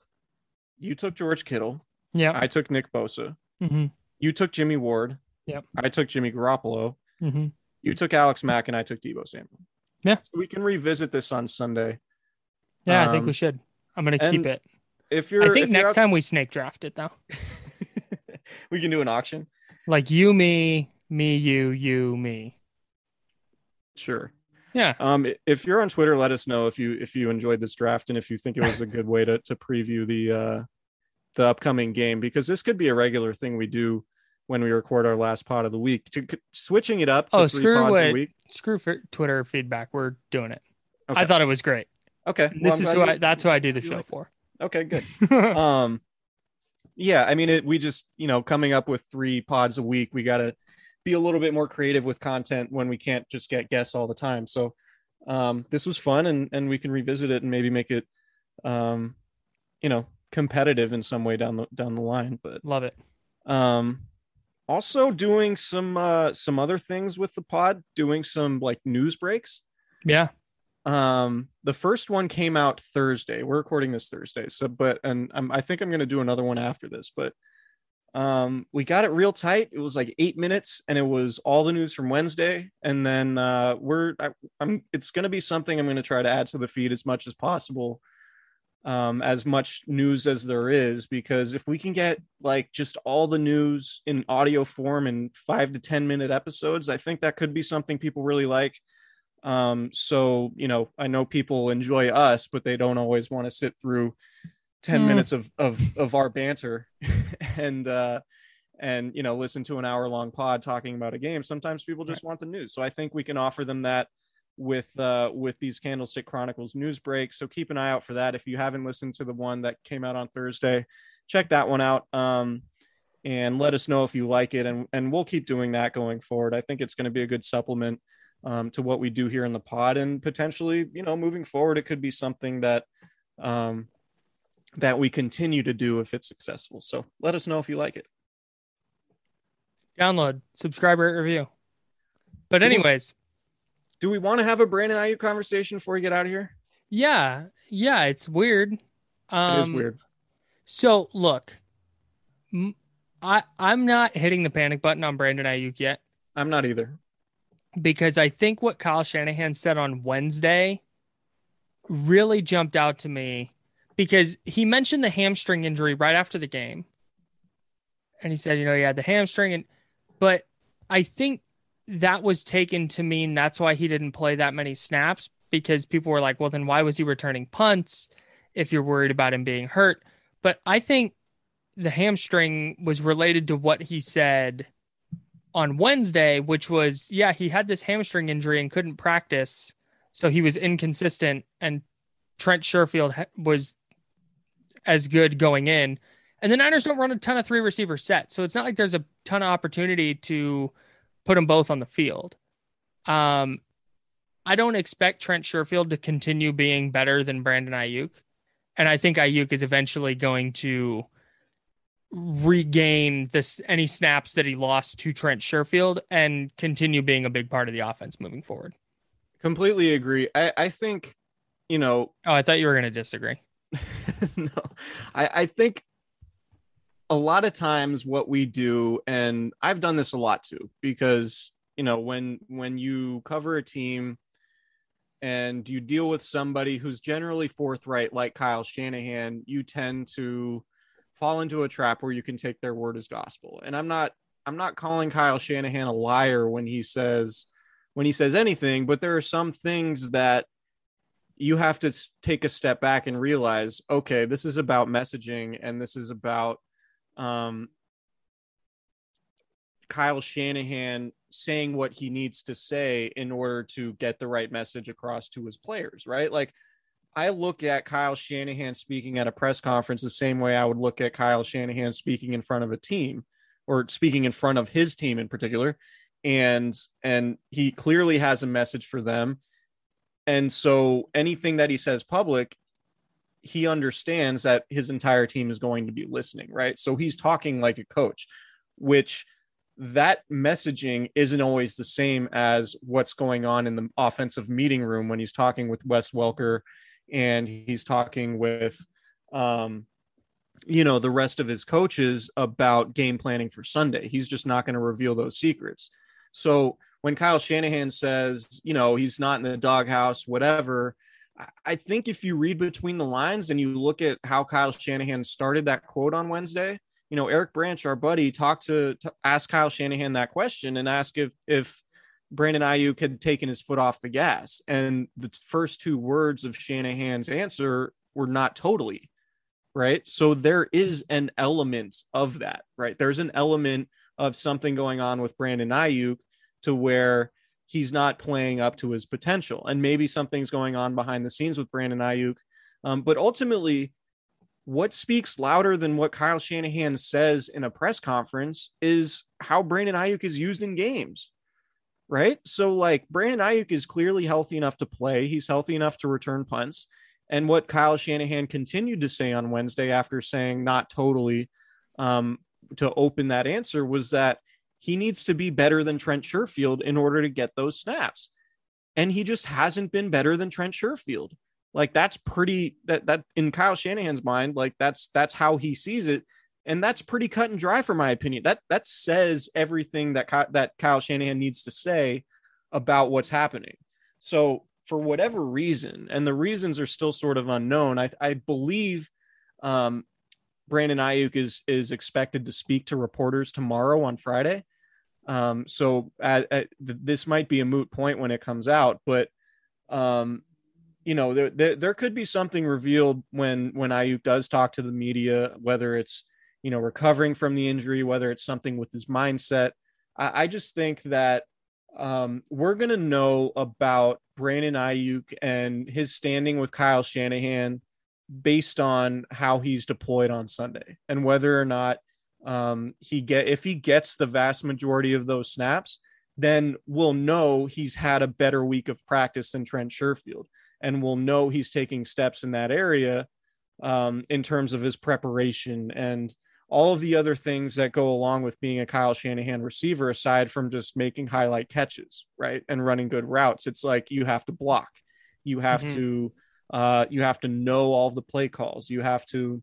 you took George Kittle, yeah I took Nick Bosa, hmm you took Jimmy Ward, Yep. I took Jimmy Garoppolo, hmm you took Alex Mack, and I took Deebo Samuel. Yeah. so we can revisit this on Sunday. yeah i think Um, we should i'm gonna keep it If you're, i think next out- time we snake draft it though we can do an auction. like you me me you you me Sure. yeah Um, if you're on Twitter, let us know if you if you enjoyed this draft and if you think it was a good way to to preview the uh the upcoming game because this could be a regular thing we do when we record our last pod of the week. To, switching it up to Oh, three screw pods a it. week. screw for twitter feedback we're doing it Okay. i thought it was great Okay, well, this I'm is who I, that's who i do the show like for Okay, good. um yeah i mean it we just you know coming up with three pods a week we got to be a little bit more creative with content when we can't just get guests all the time so um this was fun and and we can revisit it and maybe make it um you know, competitive in some way down the down the line. But Love it. um also doing some uh some other things with the pod, doing some like news breaks. Yeah. Um, the first one came out Thursday. We're recording this Thursday, so but and I'm, I think I'm gonna do another one after this. But um, we got it real tight. It was like eight minutes, and it was all the news from Wednesday. And then uh, we're I, I'm it's gonna be something I'm gonna try to add to the feed as much as possible. Um, as much news as there is, because if we can get like just all the news in audio form in five to 10 minute episodes, I think that could be something people really like. Um, so you know, I know people enjoy us, but they don't always want to sit through 10 Mm. minutes of of of our banter and uh and you know listen to an hour long pod talking about a game. Sometimes people just want the news. So I think we can offer them that with uh with these Candlestick Chronicles news breaks. So keep an eye out for that. If you haven't listened to the one that came out on Thursday, check that one out. Um and let us know if you like it and and we'll keep doing that going forward. I think it's going to be a good supplement um, to what we do here in the pod. And potentially you know moving forward it could be something that um, that we continue to do if it's successful. So let us know if you like it. Download, subscribe, rate, review. But anyways, do we want to have a brandon Aiyuk conversation before we get out of here? Yeah, yeah, it's weird. Um, it is weird. So look, m- I I'm not hitting the panic button on Brandon Aiyuk yet. I'm not either because I think what Kyle Shanahan said on Wednesday really jumped out to me because he mentioned the hamstring injury right after the game. And he said, you know, he had the hamstring and but I think that was taken to mean that's why he didn't play that many snaps because people were like, well then why was he returning punts if you're worried about him being hurt? But I think the hamstring was related to what he said on Wednesday, which was, yeah, he had this hamstring injury and couldn't practice. So he was inconsistent, and Trent Sherfield was as good going in. And the Niners don't run a ton of three receiver sets. So it's not like there's a ton of opportunity to put them both on the field. Um, I don't expect Trent Sherfield to continue being better than Brandon Aiyuk. And I think Aiyuk is eventually going to regain this any snaps that he lost to Trent Sherfield and continue being a big part of the offense moving forward. completely agree i i think you know Oh, I thought you were going to disagree. no, I, I think a lot of times what we do, and I've done this a lot too, because you know when when you cover a team and you deal with somebody who's generally forthright, like Kyle Shanahan, you tend to fall into a trap where you can take their word as gospel. And I'm not I'm not calling Kyle Shanahan a liar when he says when he says anything, but there are some things that you have to take a step back and realize okay this is about messaging and this is about um Kyle Shanahan saying what he needs to say in order to get the right message across to his players right like I look at Kyle Shanahan speaking at a press conference the same way I would look at Kyle Shanahan speaking in front of a team or speaking in front of his team in particular and and he clearly has a message for them and so anything that he says public, he understands that his entire team is going to be listening, right? So he's talking like a coach, which that messaging isn't always the same as what's going on in the offensive meeting room when he's talking with Wes Welker and he's talking with um you know the rest of his coaches about game planning for Sunday. He's just not going to reveal those secrets. So when Kyle Shanahan says, you know, he's not in the doghouse, whatever, I- think if you read between the lines and you look at how Kyle Shanahan started that quote on Wednesday, you know, Eric Branch, our buddy, talked to, to ask Kyle Shanahan that question and ask if if Brandon Aiyuk had taken his foot off the gas. And the first two words of Shanahan's answer were not totally right. So there is an element of that, right? There's an element of something going on with Brandon Aiyuk to where he's not playing up to his potential. And maybe something's going on behind the scenes with Brandon Aiyuk. Um, but ultimately, what speaks louder than what Kyle Shanahan says in a press conference is how Brandon Aiyuk is used in games. Right. So, like, Brandon Aiyuk is clearly healthy enough to play. He's healthy enough to return punts. And what Kyle Shanahan continued to say on Wednesday after saying not totally um, to open that answer was that he needs to be better than Trent Sherfield in order to get those snaps. And he just hasn't been better than Trent Sherfield. Like that's pretty that that in Kyle Shanahan's mind, like that's that's how he sees it. And that's pretty cut and dry for my opinion. That that says everything that that Kyle Shanahan needs to say about what's happening. So for whatever reason, and the reasons are still sort of unknown, I, I believe um, Brandon Aiyuk is is expected to speak to reporters tomorrow on Friday. Um, so uh, uh, this might be a moot point when it comes out, but um, you know there, there, there could be something revealed when when Aiyuk does talk to the media, whether it's you know recovering from the injury, whether it's something with his mindset. I, I just think that um, we're gonna know about Brandon Aiyuk and his standing with Kyle Shanahan based on how he's deployed on Sunday and whether or not um, he get if he gets the vast majority of those snaps, then we'll know he's had a better week of practice than Trent Sherfield, and we'll know he's taking steps in that area um, in terms of his preparation and all of the other things that go along with being a Kyle Shanahan receiver, aside from just making highlight catches, right, and running good routes. It's like you have to block, you have mm-hmm. to uh, you have to know all the play calls, you have to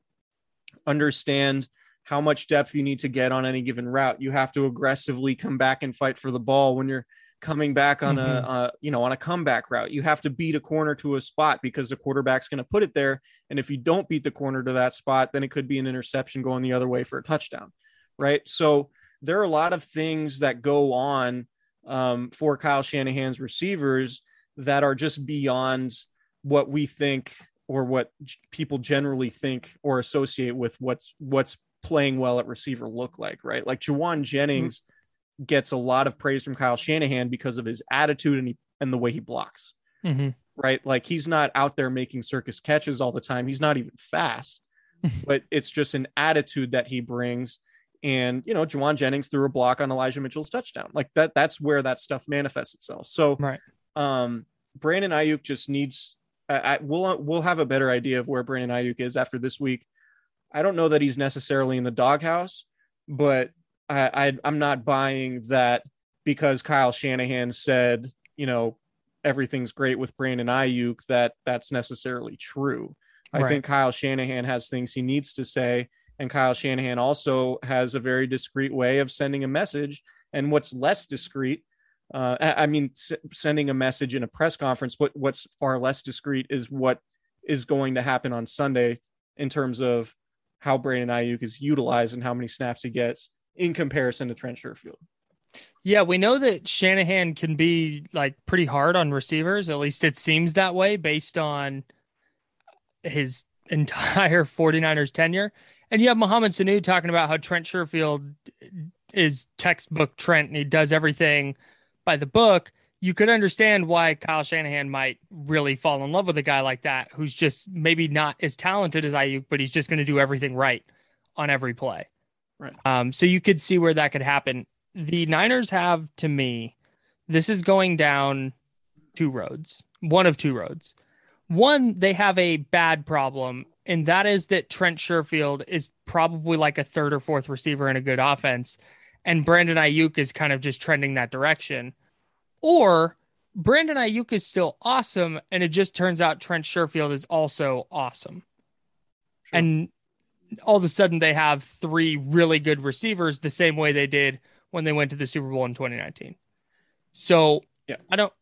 understand how much depth you need to get on any given route. You have to aggressively come back and fight for the ball when you're coming back on mm-hmm. a, a, you know on a comeback route. You have to beat a corner to a spot because the quarterback's going to put it there. And if you don't beat the corner to that spot, then it could be an interception going the other way for a touchdown, right? So there are a lot of things that go on um, for Kyle Shanahan's receivers that are just beyond what we think or what people generally think or associate with what's what's playing well at receiver look like, right? Like Jauan Jennings mm-hmm. Gets a lot of praise from Kyle Shanahan because of his attitude and he, and the way he blocks, mm-hmm. right? Like he's not out there making circus catches all the time. He's not even fast, but it's just an attitude that he brings. And you know, Jauan Jennings threw a block on Elijah Mitchell's touchdown. Like that, that's where that stuff manifests itself. So, right. um, Brandon Aiyuk just needs. I, I, we'll we'll have a better idea of where Brandon Aiyuk is after this week I don't know that he's necessarily in the doghouse, but I, I am not buying that because Kyle Shanahan said, you know, everything's great with Brandon Aiyuk that that's necessarily true. I think Kyle Shanahan has things he needs to say, and Kyle Shanahan also has a very discreet way of sending a message. And what's less discreet, uh, I mean, s- sending a message in a press conference, but what's far less discreet is what is going to happen on Sunday in terms of how Brandon Aiyuk is utilized and how many snaps he gets in comparison to Trent Sherfield. Yeah, we know that Shanahan can be like pretty hard on receivers. At least it seems that way based on his entire 49ers tenure. And you have Mohamed Sanu talking about how Trent Sherfield is textbook Trent and he does everything by the book you could understand why Kyle Shanahan might really fall in love with a guy like that who's just maybe not as talented as Aiyuk, but he's just going to do everything right on every play. Right. Um, so you could see where that could happen. The Niners have, to me, this is going down two roads, one of two roads. One, they have a bad problem, and that is that Trent Sherfield is probably like a third or fourth receiver in a good offense, and Brandon Aiyuk is kind of just trending that direction or Brandon Aiyuk is still awesome, and it just turns out Trent Sherfield is also awesome. Sure. And all of a sudden, they have three really good receivers the same way they did when they went to the Super Bowl in 2019. So yeah, I don't,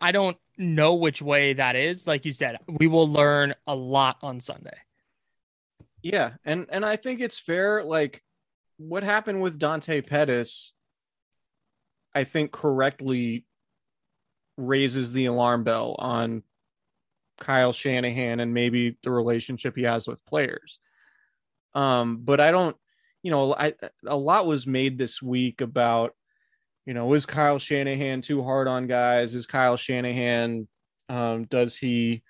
I don't know which way that is. Like you said, we will learn a lot on Sunday. Yeah, and and I think it's fair. Like what happened with Dante Pettis, I think correctly raises the alarm bell on Kyle Shanahan and maybe the relationship he has with players. Um, but I don't, you know, I, a lot was made this week about, you know, is Kyle Shanahan too hard on guys? Is Kyle Shanahan, um, does he,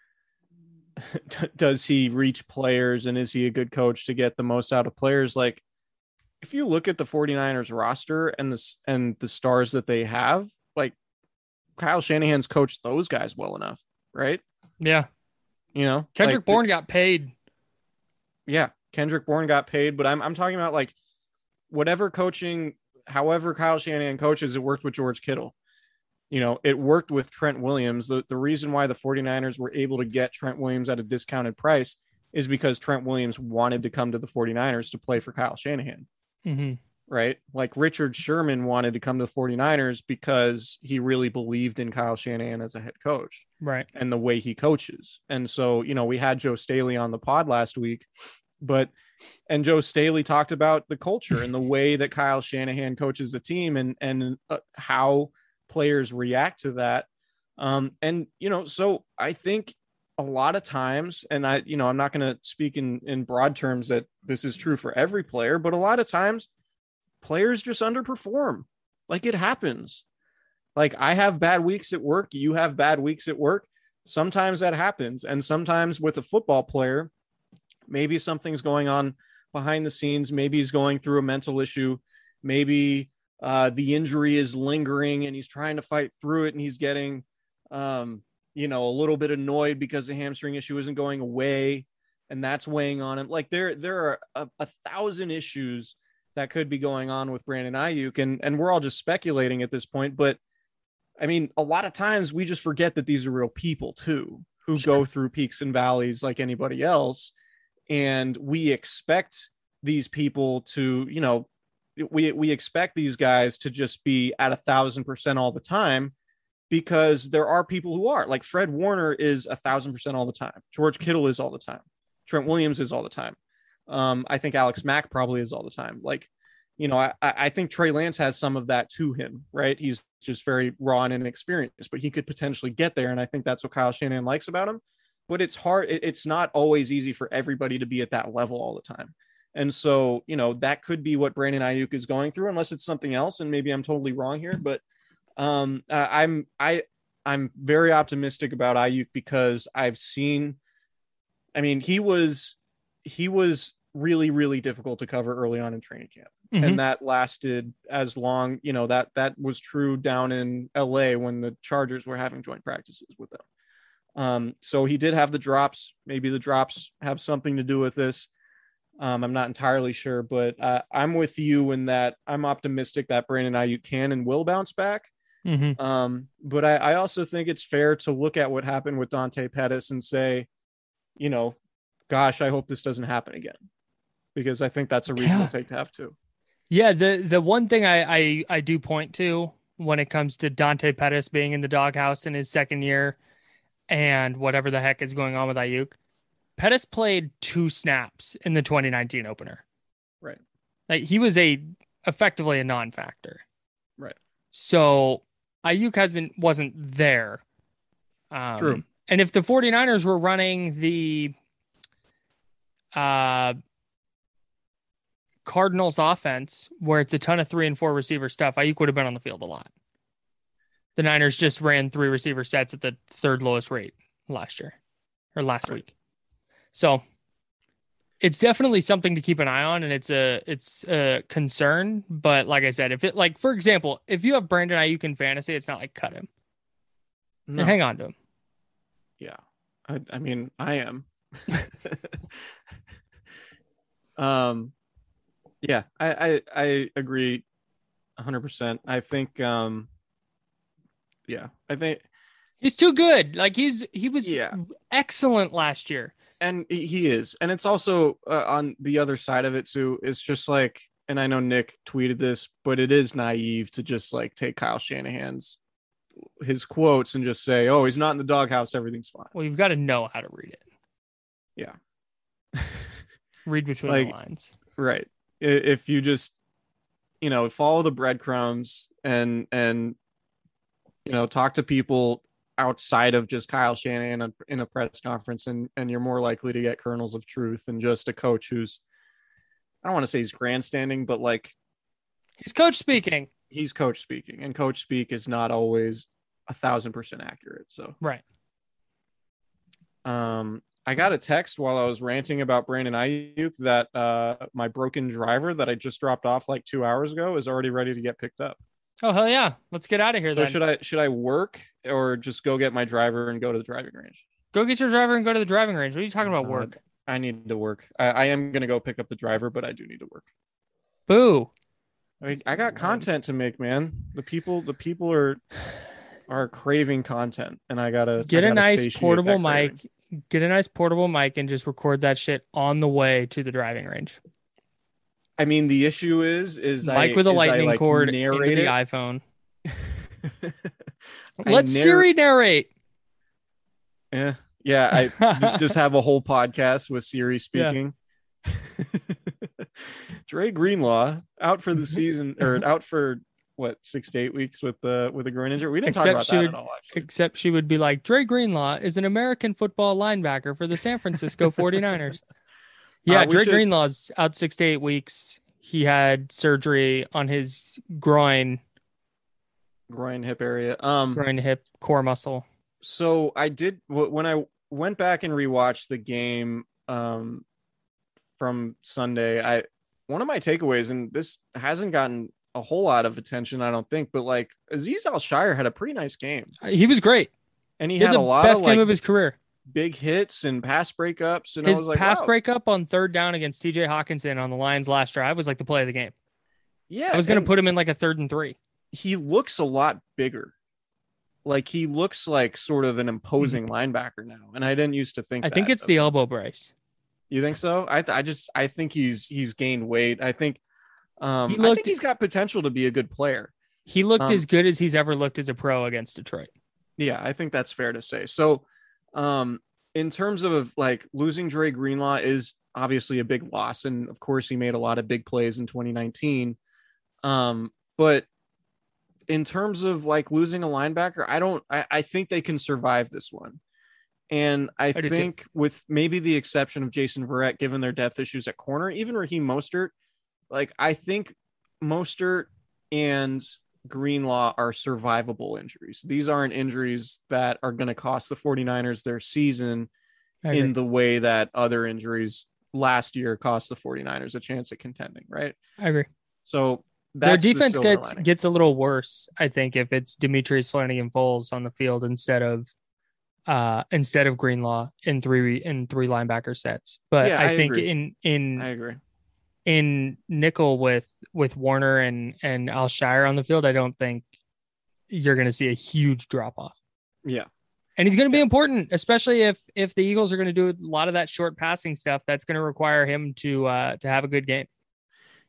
does he reach players and is he a good coach to get the most out of players? Like, if you look at the 49ers roster and the, and the stars that they have, like Kyle Shanahan's coached those guys well enough, right? Yeah. You know, Kendrick Like, Bourne got paid. yeah, Kendrick Bourne got paid, but I'm I'm talking about like whatever coaching, however Kyle Shanahan coaches, it worked with George Kittle. You know, it worked with Trent Williams. The the reason why the 49ers were able to get Trent Williams at a discounted price is because Trent Williams wanted to come to the 49ers to play for Kyle Shanahan, hmm right? Like Richard Sherman wanted to come to the 49ers because he really believed in Kyle Shanahan as a head coach Right. and the way he coaches. And so, you know, we had Joe Staley on the pod last week, but and Joe Staley talked about the culture and the way that Kyle Shanahan coaches the team and and uh, how players react to that. Um and you know, so I think a lot of times and I you know, I'm not going to speak in in broad terms that this is true for every player, but a lot of times players just underperform. Like it happens. Like I have bad weeks at work, you have bad weeks at work. Sometimes that happens. And sometimes with a football player, maybe something's going on behind the scenes. Maybe he's going through a mental issue. Maybe uh, the injury is lingering and he's trying to fight through it and he's getting, um, you know, a little bit annoyed because the hamstring issue isn't going away and that's weighing on him. Like there, there are a, a thousand issues that could be going on with Brandon Aiyuk, and and we're all just speculating at this point. But I mean, a lot of times we just forget that these are real people too, who go through peaks and valleys like anybody else, and we expect these people to, you know, we we expect these guys to just be at a thousand percent all the time because there are people who are like Fred Warner is a thousand percent all the time. George Kittle is all the time. Trent Williams is all the time. Um, I think Alex Mack probably is all the time. Like, you know, I, I think Trey Lance has some of that to him, right? He's just very raw and inexperienced, but he could potentially get there. And I think that's what Kyle Shanahan likes about him. But it's hard, it, it's not always easy for everybody to be at that level all the time. And so, you know, that could be what Brandon Aiyuk is going through, unless it's something else. And maybe I'm totally wrong here, but um, I'm I I'm very optimistic about Aiyuk because I've seen. I mean, he was he was really really difficult to cover early on in training camp, Mhm. and that lasted as long. You know that that was true down in L.A. when the Chargers were having joint practices with them. Um, so he did have the drops. Maybe the drops have something to do with this. Um, I'm not entirely sure, but uh, I'm with you in that I'm optimistic that Brandon Aiyuk can and will bounce back. Mhm. Um, but I, I also think it's fair to look at what happened with Dante Pettis and say, you know, gosh, I hope this doesn't happen again, because I think that's a reasonable Yeah. take to have too. Yeah, the the one thing I, I I do point to when it comes to Dante Pettis being in the doghouse in his second year and whatever the heck is going on with Aiyuk, Pettis played two snaps in the 2019 opener. Right. Like he was a effectively a non-factor. Right. So Aiyuk hasn't wasn't there. Um, True. And if the 49ers were running the uh Cardinals offense where it's a ton of three and four receiver stuff, Aiyuk would have been on the field a lot. The Niners just ran three receiver sets at the third lowest rate last year or last Right. week. So it's definitely something to keep an eye on and it's a it's a concern. But like I said, if it like for example, if you have Brandon Aiyuk in fantasy, it's not like cut him No, and hang on to him. yeah, I, I mean, I am. um, yeah, I, I, I agree, hundred percent. I think, um, yeah, I think He's too good. Like he's he was Yeah. excellent last year. and he- is and it's also uh, on the other side of it too it's just like and i know nick tweeted this but it is naive to just like take kyle shanahan's his quotes and just say oh he's not in the doghouse everything's fine Well, you've got to know how to read it. yeah Read between Like- the lines. right if you just you know follow the breadcrumbs and and you know talk to people outside of just Kyle Shanahan in a- in a press conference and and you're more likely to get kernels of truth than just a coach who's I don't want to say he's grandstanding but like He's coach speaking. he's coach speaking and coach speak is not always a thousand percent accurate so Right. um I got a text while I was ranting about Brandon Aiyuk that uh, my broken driver that I just dropped off like two hours ago is already ready to get picked up. Oh hell yeah. Let's get out of here So then. should I should I work or just go get my driver and go to the driving range? Go get your driver and go to the driving range. What are you talking about? Uh, Work. I need to work. I, I am gonna go pick up the driver, but I do need to work. Boo. I mean, I got content to make, man. The people, the people are are craving content, and I gotta Get I a gotta nice portable that craving. mic. Get a nice portable mic and just record that shit on the way to the driving range. I mean, the issue is, is Mic I, with a is I, lightning like, cord into narrate the it. iPhone. Let narr- Siri narrate. Yeah, yeah. I just have a whole podcast with Siri speaking. Dre Greenlaw out for the mm-hmm. season or out for what six to eight weeks with the with a groin injury. We didn't talk Except about she that would- at all. Actually, Except she would be like, Dre Greenlaw is an American football linebacker for the San Francisco 49ers. Yeah, Uh, Dre should- Greenlaw's out six to eight weeks. He had surgery on his groin, groin hip area. Um, groin hip core muscle. so I did when I went back and rewatched the game um from Sunday. I one of my takeaways, and this hasn't gotten a whole lot of attention, I don't think, but like Azeez Al-Shaair had a pretty nice game, He was great. and he, He, had had the a lot best of game like of his career. Big hits and pass breakups, and His I was like, pass wow. breakup on third down against TJ Hockenson on the Lions last drive was like the play of the game. Yeah, I was going to put him in like a third and three. he looks a lot bigger. Like he looks like sort of an imposing linebacker now, and I didn't used to think. Mm-hmm. I think it's the elbow brace. You think so? I th- I just I think he's he's gained weight. I think um He I think he's got potential to be a good player. He looked Um, as good as he's ever looked as a pro against Detroit. Yeah, I think that's fair to say. So um in terms of like losing Dre Greenlaw is obviously a big loss and of course he made a lot of big plays in 2019. Um but in terms of like losing a linebacker, I don't I, I think they can survive this one. And I, too. think with maybe the exception of Jason Verrett, given their depth issues at corner, even Raheem Mostert, like I think Mostert and Greenlaw are survivable injuries. These aren't injuries that are going to cost the 49ers their season in the way that other injuries last year cost the 49ers a chance at contending, right? I agree. So Their that's the defense silver gets lining. gets a little worse, I think, if it's Demetrius Flannigan-Fowles on the field instead of uh instead of Greenlaw in three in three linebacker sets. But Yeah, I, I think in in I agree. In nickel with with Warner and and Al-Shaair on the field, I don't think you're going to see a huge drop off. Yeah. And he's going to be important, especially if if the Eagles are going to do a lot of that short passing stuff. That's going to require him to uh to have a good game.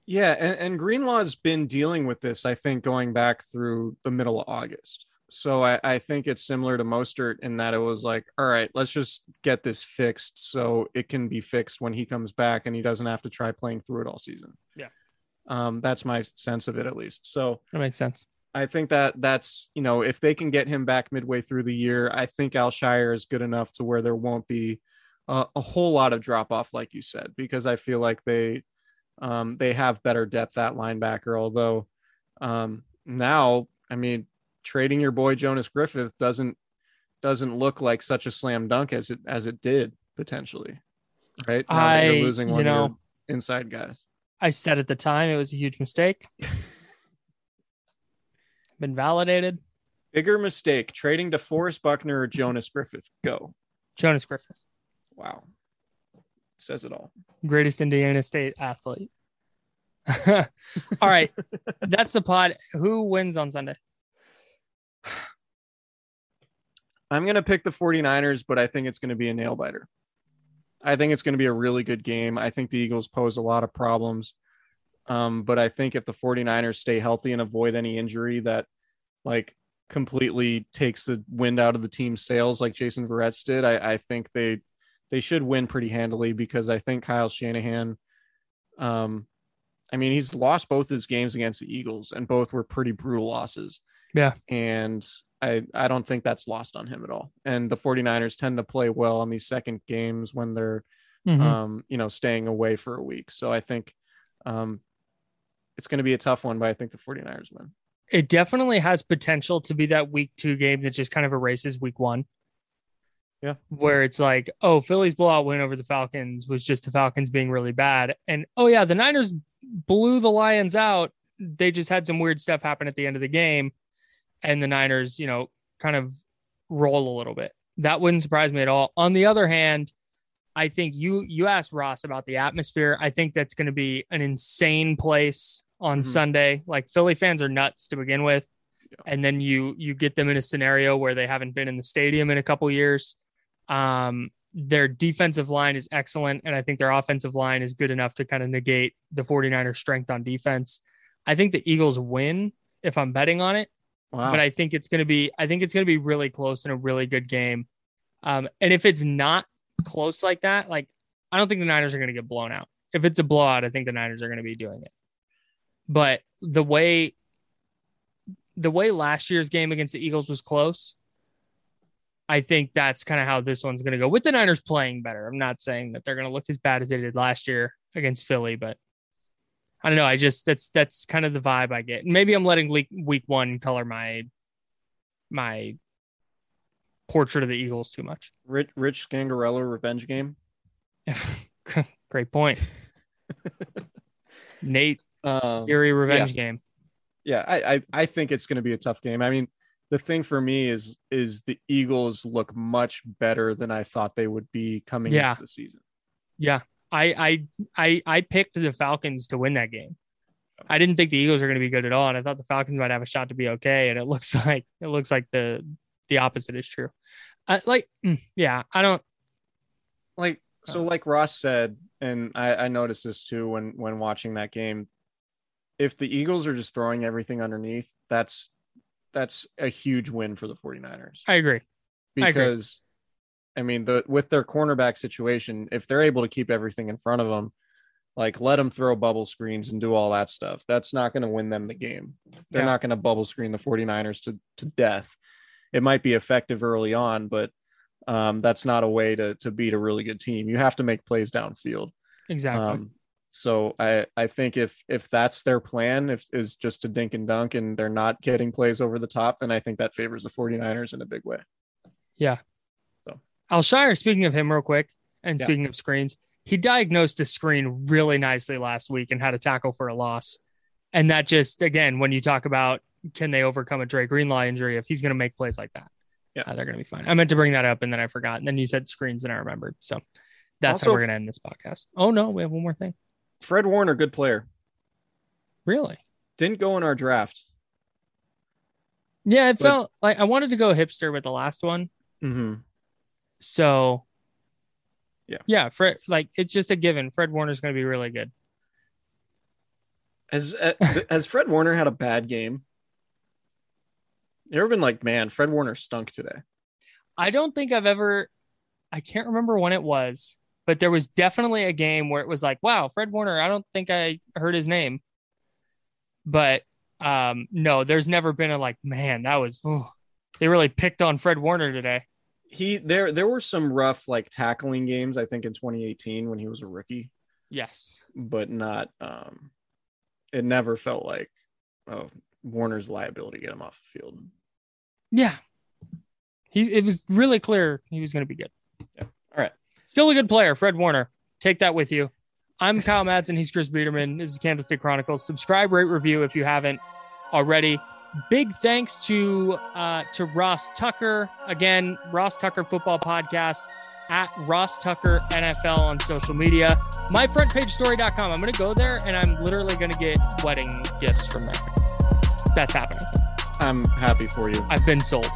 Yeah, and, and Greenlaw's been dealing with this, I think, going back through the middle of August. So I, I think it's similar to Mostert in that it was like, all right, let's just get this fixed so it can be fixed when he comes back and he doesn't have to try playing through it all season. Yeah. Um, that's my sense of it at least. So That makes sense. I think that that's you know if they can get him back midway through the year, I think Al-Shaair is good enough to where there won't be a, a whole lot of drop off, like you said, because I feel like they um, they have better depth at linebacker. Although um, now, I mean, trading your boy Jonas Griffith doesn't doesn't look like such a slam dunk as it as it did potentially, right? Now I- you're losing you one of know, your inside guys. I said at the time it was a huge mistake. Been validated. Bigger mistake trading DeForest Buckner or Jonas Griffith. Go. Jonas Griffith, Wow. Says it all. greatest Indiana State athlete. All right, that's the pod. Who wins on Sunday? I'm going to pick the 49ers, but I think it's going to be a nail biter. I think it's going to be a really good game. I think the Eagles pose a lot of problems. Um, but I think if the 49ers stay healthy and avoid any injury that like completely takes the wind out of the team's sails like Jason Verrett's did, I, I think they they should win pretty handily because I think Kyle Shanahan um I mean he's lost both his games against the Eagles and both were pretty brutal losses. Yeah. And I I don't think that's lost on him at all. And the 49ers tend to play well on these second games when they're Mhm. um, you know, staying away for a week. So I think um, it's going to be a tough one, but I think the 49ers win. it definitely has potential to be that week two game that just kind of erases week one. Yeah. Where it's like, oh, Philly's blowout win over the Falcons was just the Falcons being really bad. And oh, yeah, the Niners blew the Lions out. They just had some weird stuff happen at the end of the game. And the Niners, you know, kind of roll a little bit. That wouldn't surprise me at all. On the other hand, I think you you asked Ross about the atmosphere. I think that's going to be an insane place on Mhm. Sunday. Like Philly fans are nuts to begin with, and then you you get them in a scenario where they haven't been in the stadium in a couple years. Um, their defensive line is excellent, and I think their offensive line is good enough to kind of negate the 49ers' strength on defense. I think the Eagles win if I'm betting on it Wow. but I think it's going to be I think it's going to be really close and a really good game. Um, and if it's not close like that, like I don't think the Niners are going to get blown out. If it's a blowout, I think the Niners are going to be doing it. But the way the way last year's game against the Eagles was close, I think that's kind of how this one's going to go. With the Niners playing better, I'm not saying that they're going to look as bad as they did last year against Philly, but I don't know. I just that's that's kind of the vibe I get. Maybe I'm letting week week one color my my portrait of the Eagles too much. Rich, Rich Scangarello revenge game. Great point. Nate Um, Erie revenge game. yeah, I, I I think it's going to be a tough game. I mean, the thing for me is is the Eagles look much better than I thought they would be coming Yeah. into the season. Yeah. I I I I picked the Falcons to win that game. I didn't think the Eagles were going to be good at all, and I thought the Falcons might have a shot to be okay. And it looks like it looks like the the opposite is true. Uh, like, mm, yeah, I don't. Like so, Uh. like Ross said, and I, I noticed this too when when watching that game. If the Eagles are just throwing everything underneath, that's that's a huge win for the 49ers. I agree. I agree. because I, mean the with their cornerback situation, if they're able to keep everything in front of them, like let them throw bubble screens and do all that stuff, that's not going to win them the game. They're Yeah. not going to bubble screen the 49ers to to death. It might be effective early on, but um, that's not a way to to beat a really good team. You have to make plays downfield. Exactly. Um, so I I think if if that's their plan, if is just to dink and dunk and they're not getting plays over the top, then I think that favors the 49ers in a big way. Al-Shaair, speaking of him, real quick, and Yeah. speaking of screens, he diagnosed a screen really nicely last week and had a tackle for a loss. And that just, again, when you talk about can they overcome a Dre Greenlaw injury, if he's going to make plays like that, Yeah. uh, they're going to be fine. I meant to bring that up and then I forgot. And then you said screens and I remembered. So that's Also- how we're going to end this podcast. Oh, no, we have one more thing. Fred Warner, good player. Really? Didn't go in our draft. Yeah, it But- felt like I wanted to go hipster with the last one. Mm-hmm. So, Yeah. yeah, Fred, like it's just a given. Fred Warner's going to be really good. Has uh, has Fred Warner had a bad game? You ever been like, man, Fred Warner stunk today? I don't think I've ever, I can't remember when it was, but there was definitely a game where it was like, wow, Fred Warner, I don't think I heard his name. But um, no, there's never been a like, man, that was, ooh, they really picked on Fred Warner today. He there there were some rough like tackling games, I think, in 2018 when he was a rookie, Yes. but not. um It never felt like, oh, Warner's liability to get him off the field. Yeah. He, it was really clear he was going to be good. Yeah. All right. Still a good player, Fred Warner. Take that with you. I'm Kyle Madsen. He's Chris Biederman. This is Candlestick Chronicles. Subscribe, rate, review if you haven't already. Big thanks to uh, to Ross Tucker. Again, Ross Tucker Football Podcast at Ross Tucker NFL on social media. MyFrontPageStory.com. I'm going to go there and I'm literally going to get wedding gifts from there. That's happening. I'm happy for you. I've been sold.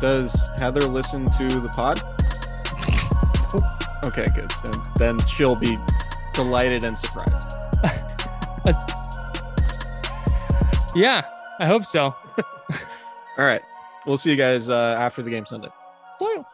Does Heather listen to the pod? Okay, good. Then, then she'll be delighted and surprised. Yeah, I hope so. All right. We'll see you guys uh, after the game Sunday. Well,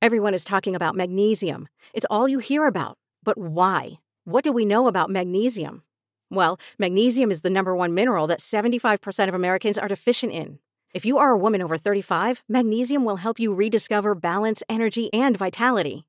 Everyone is talking about magnesium. It's all you hear about. But why? What do we know about magnesium? Well, magnesium is the number one mineral that 75% of Americans are deficient in. If you are a woman over 35, magnesium will help you rediscover balance, energy, and vitality.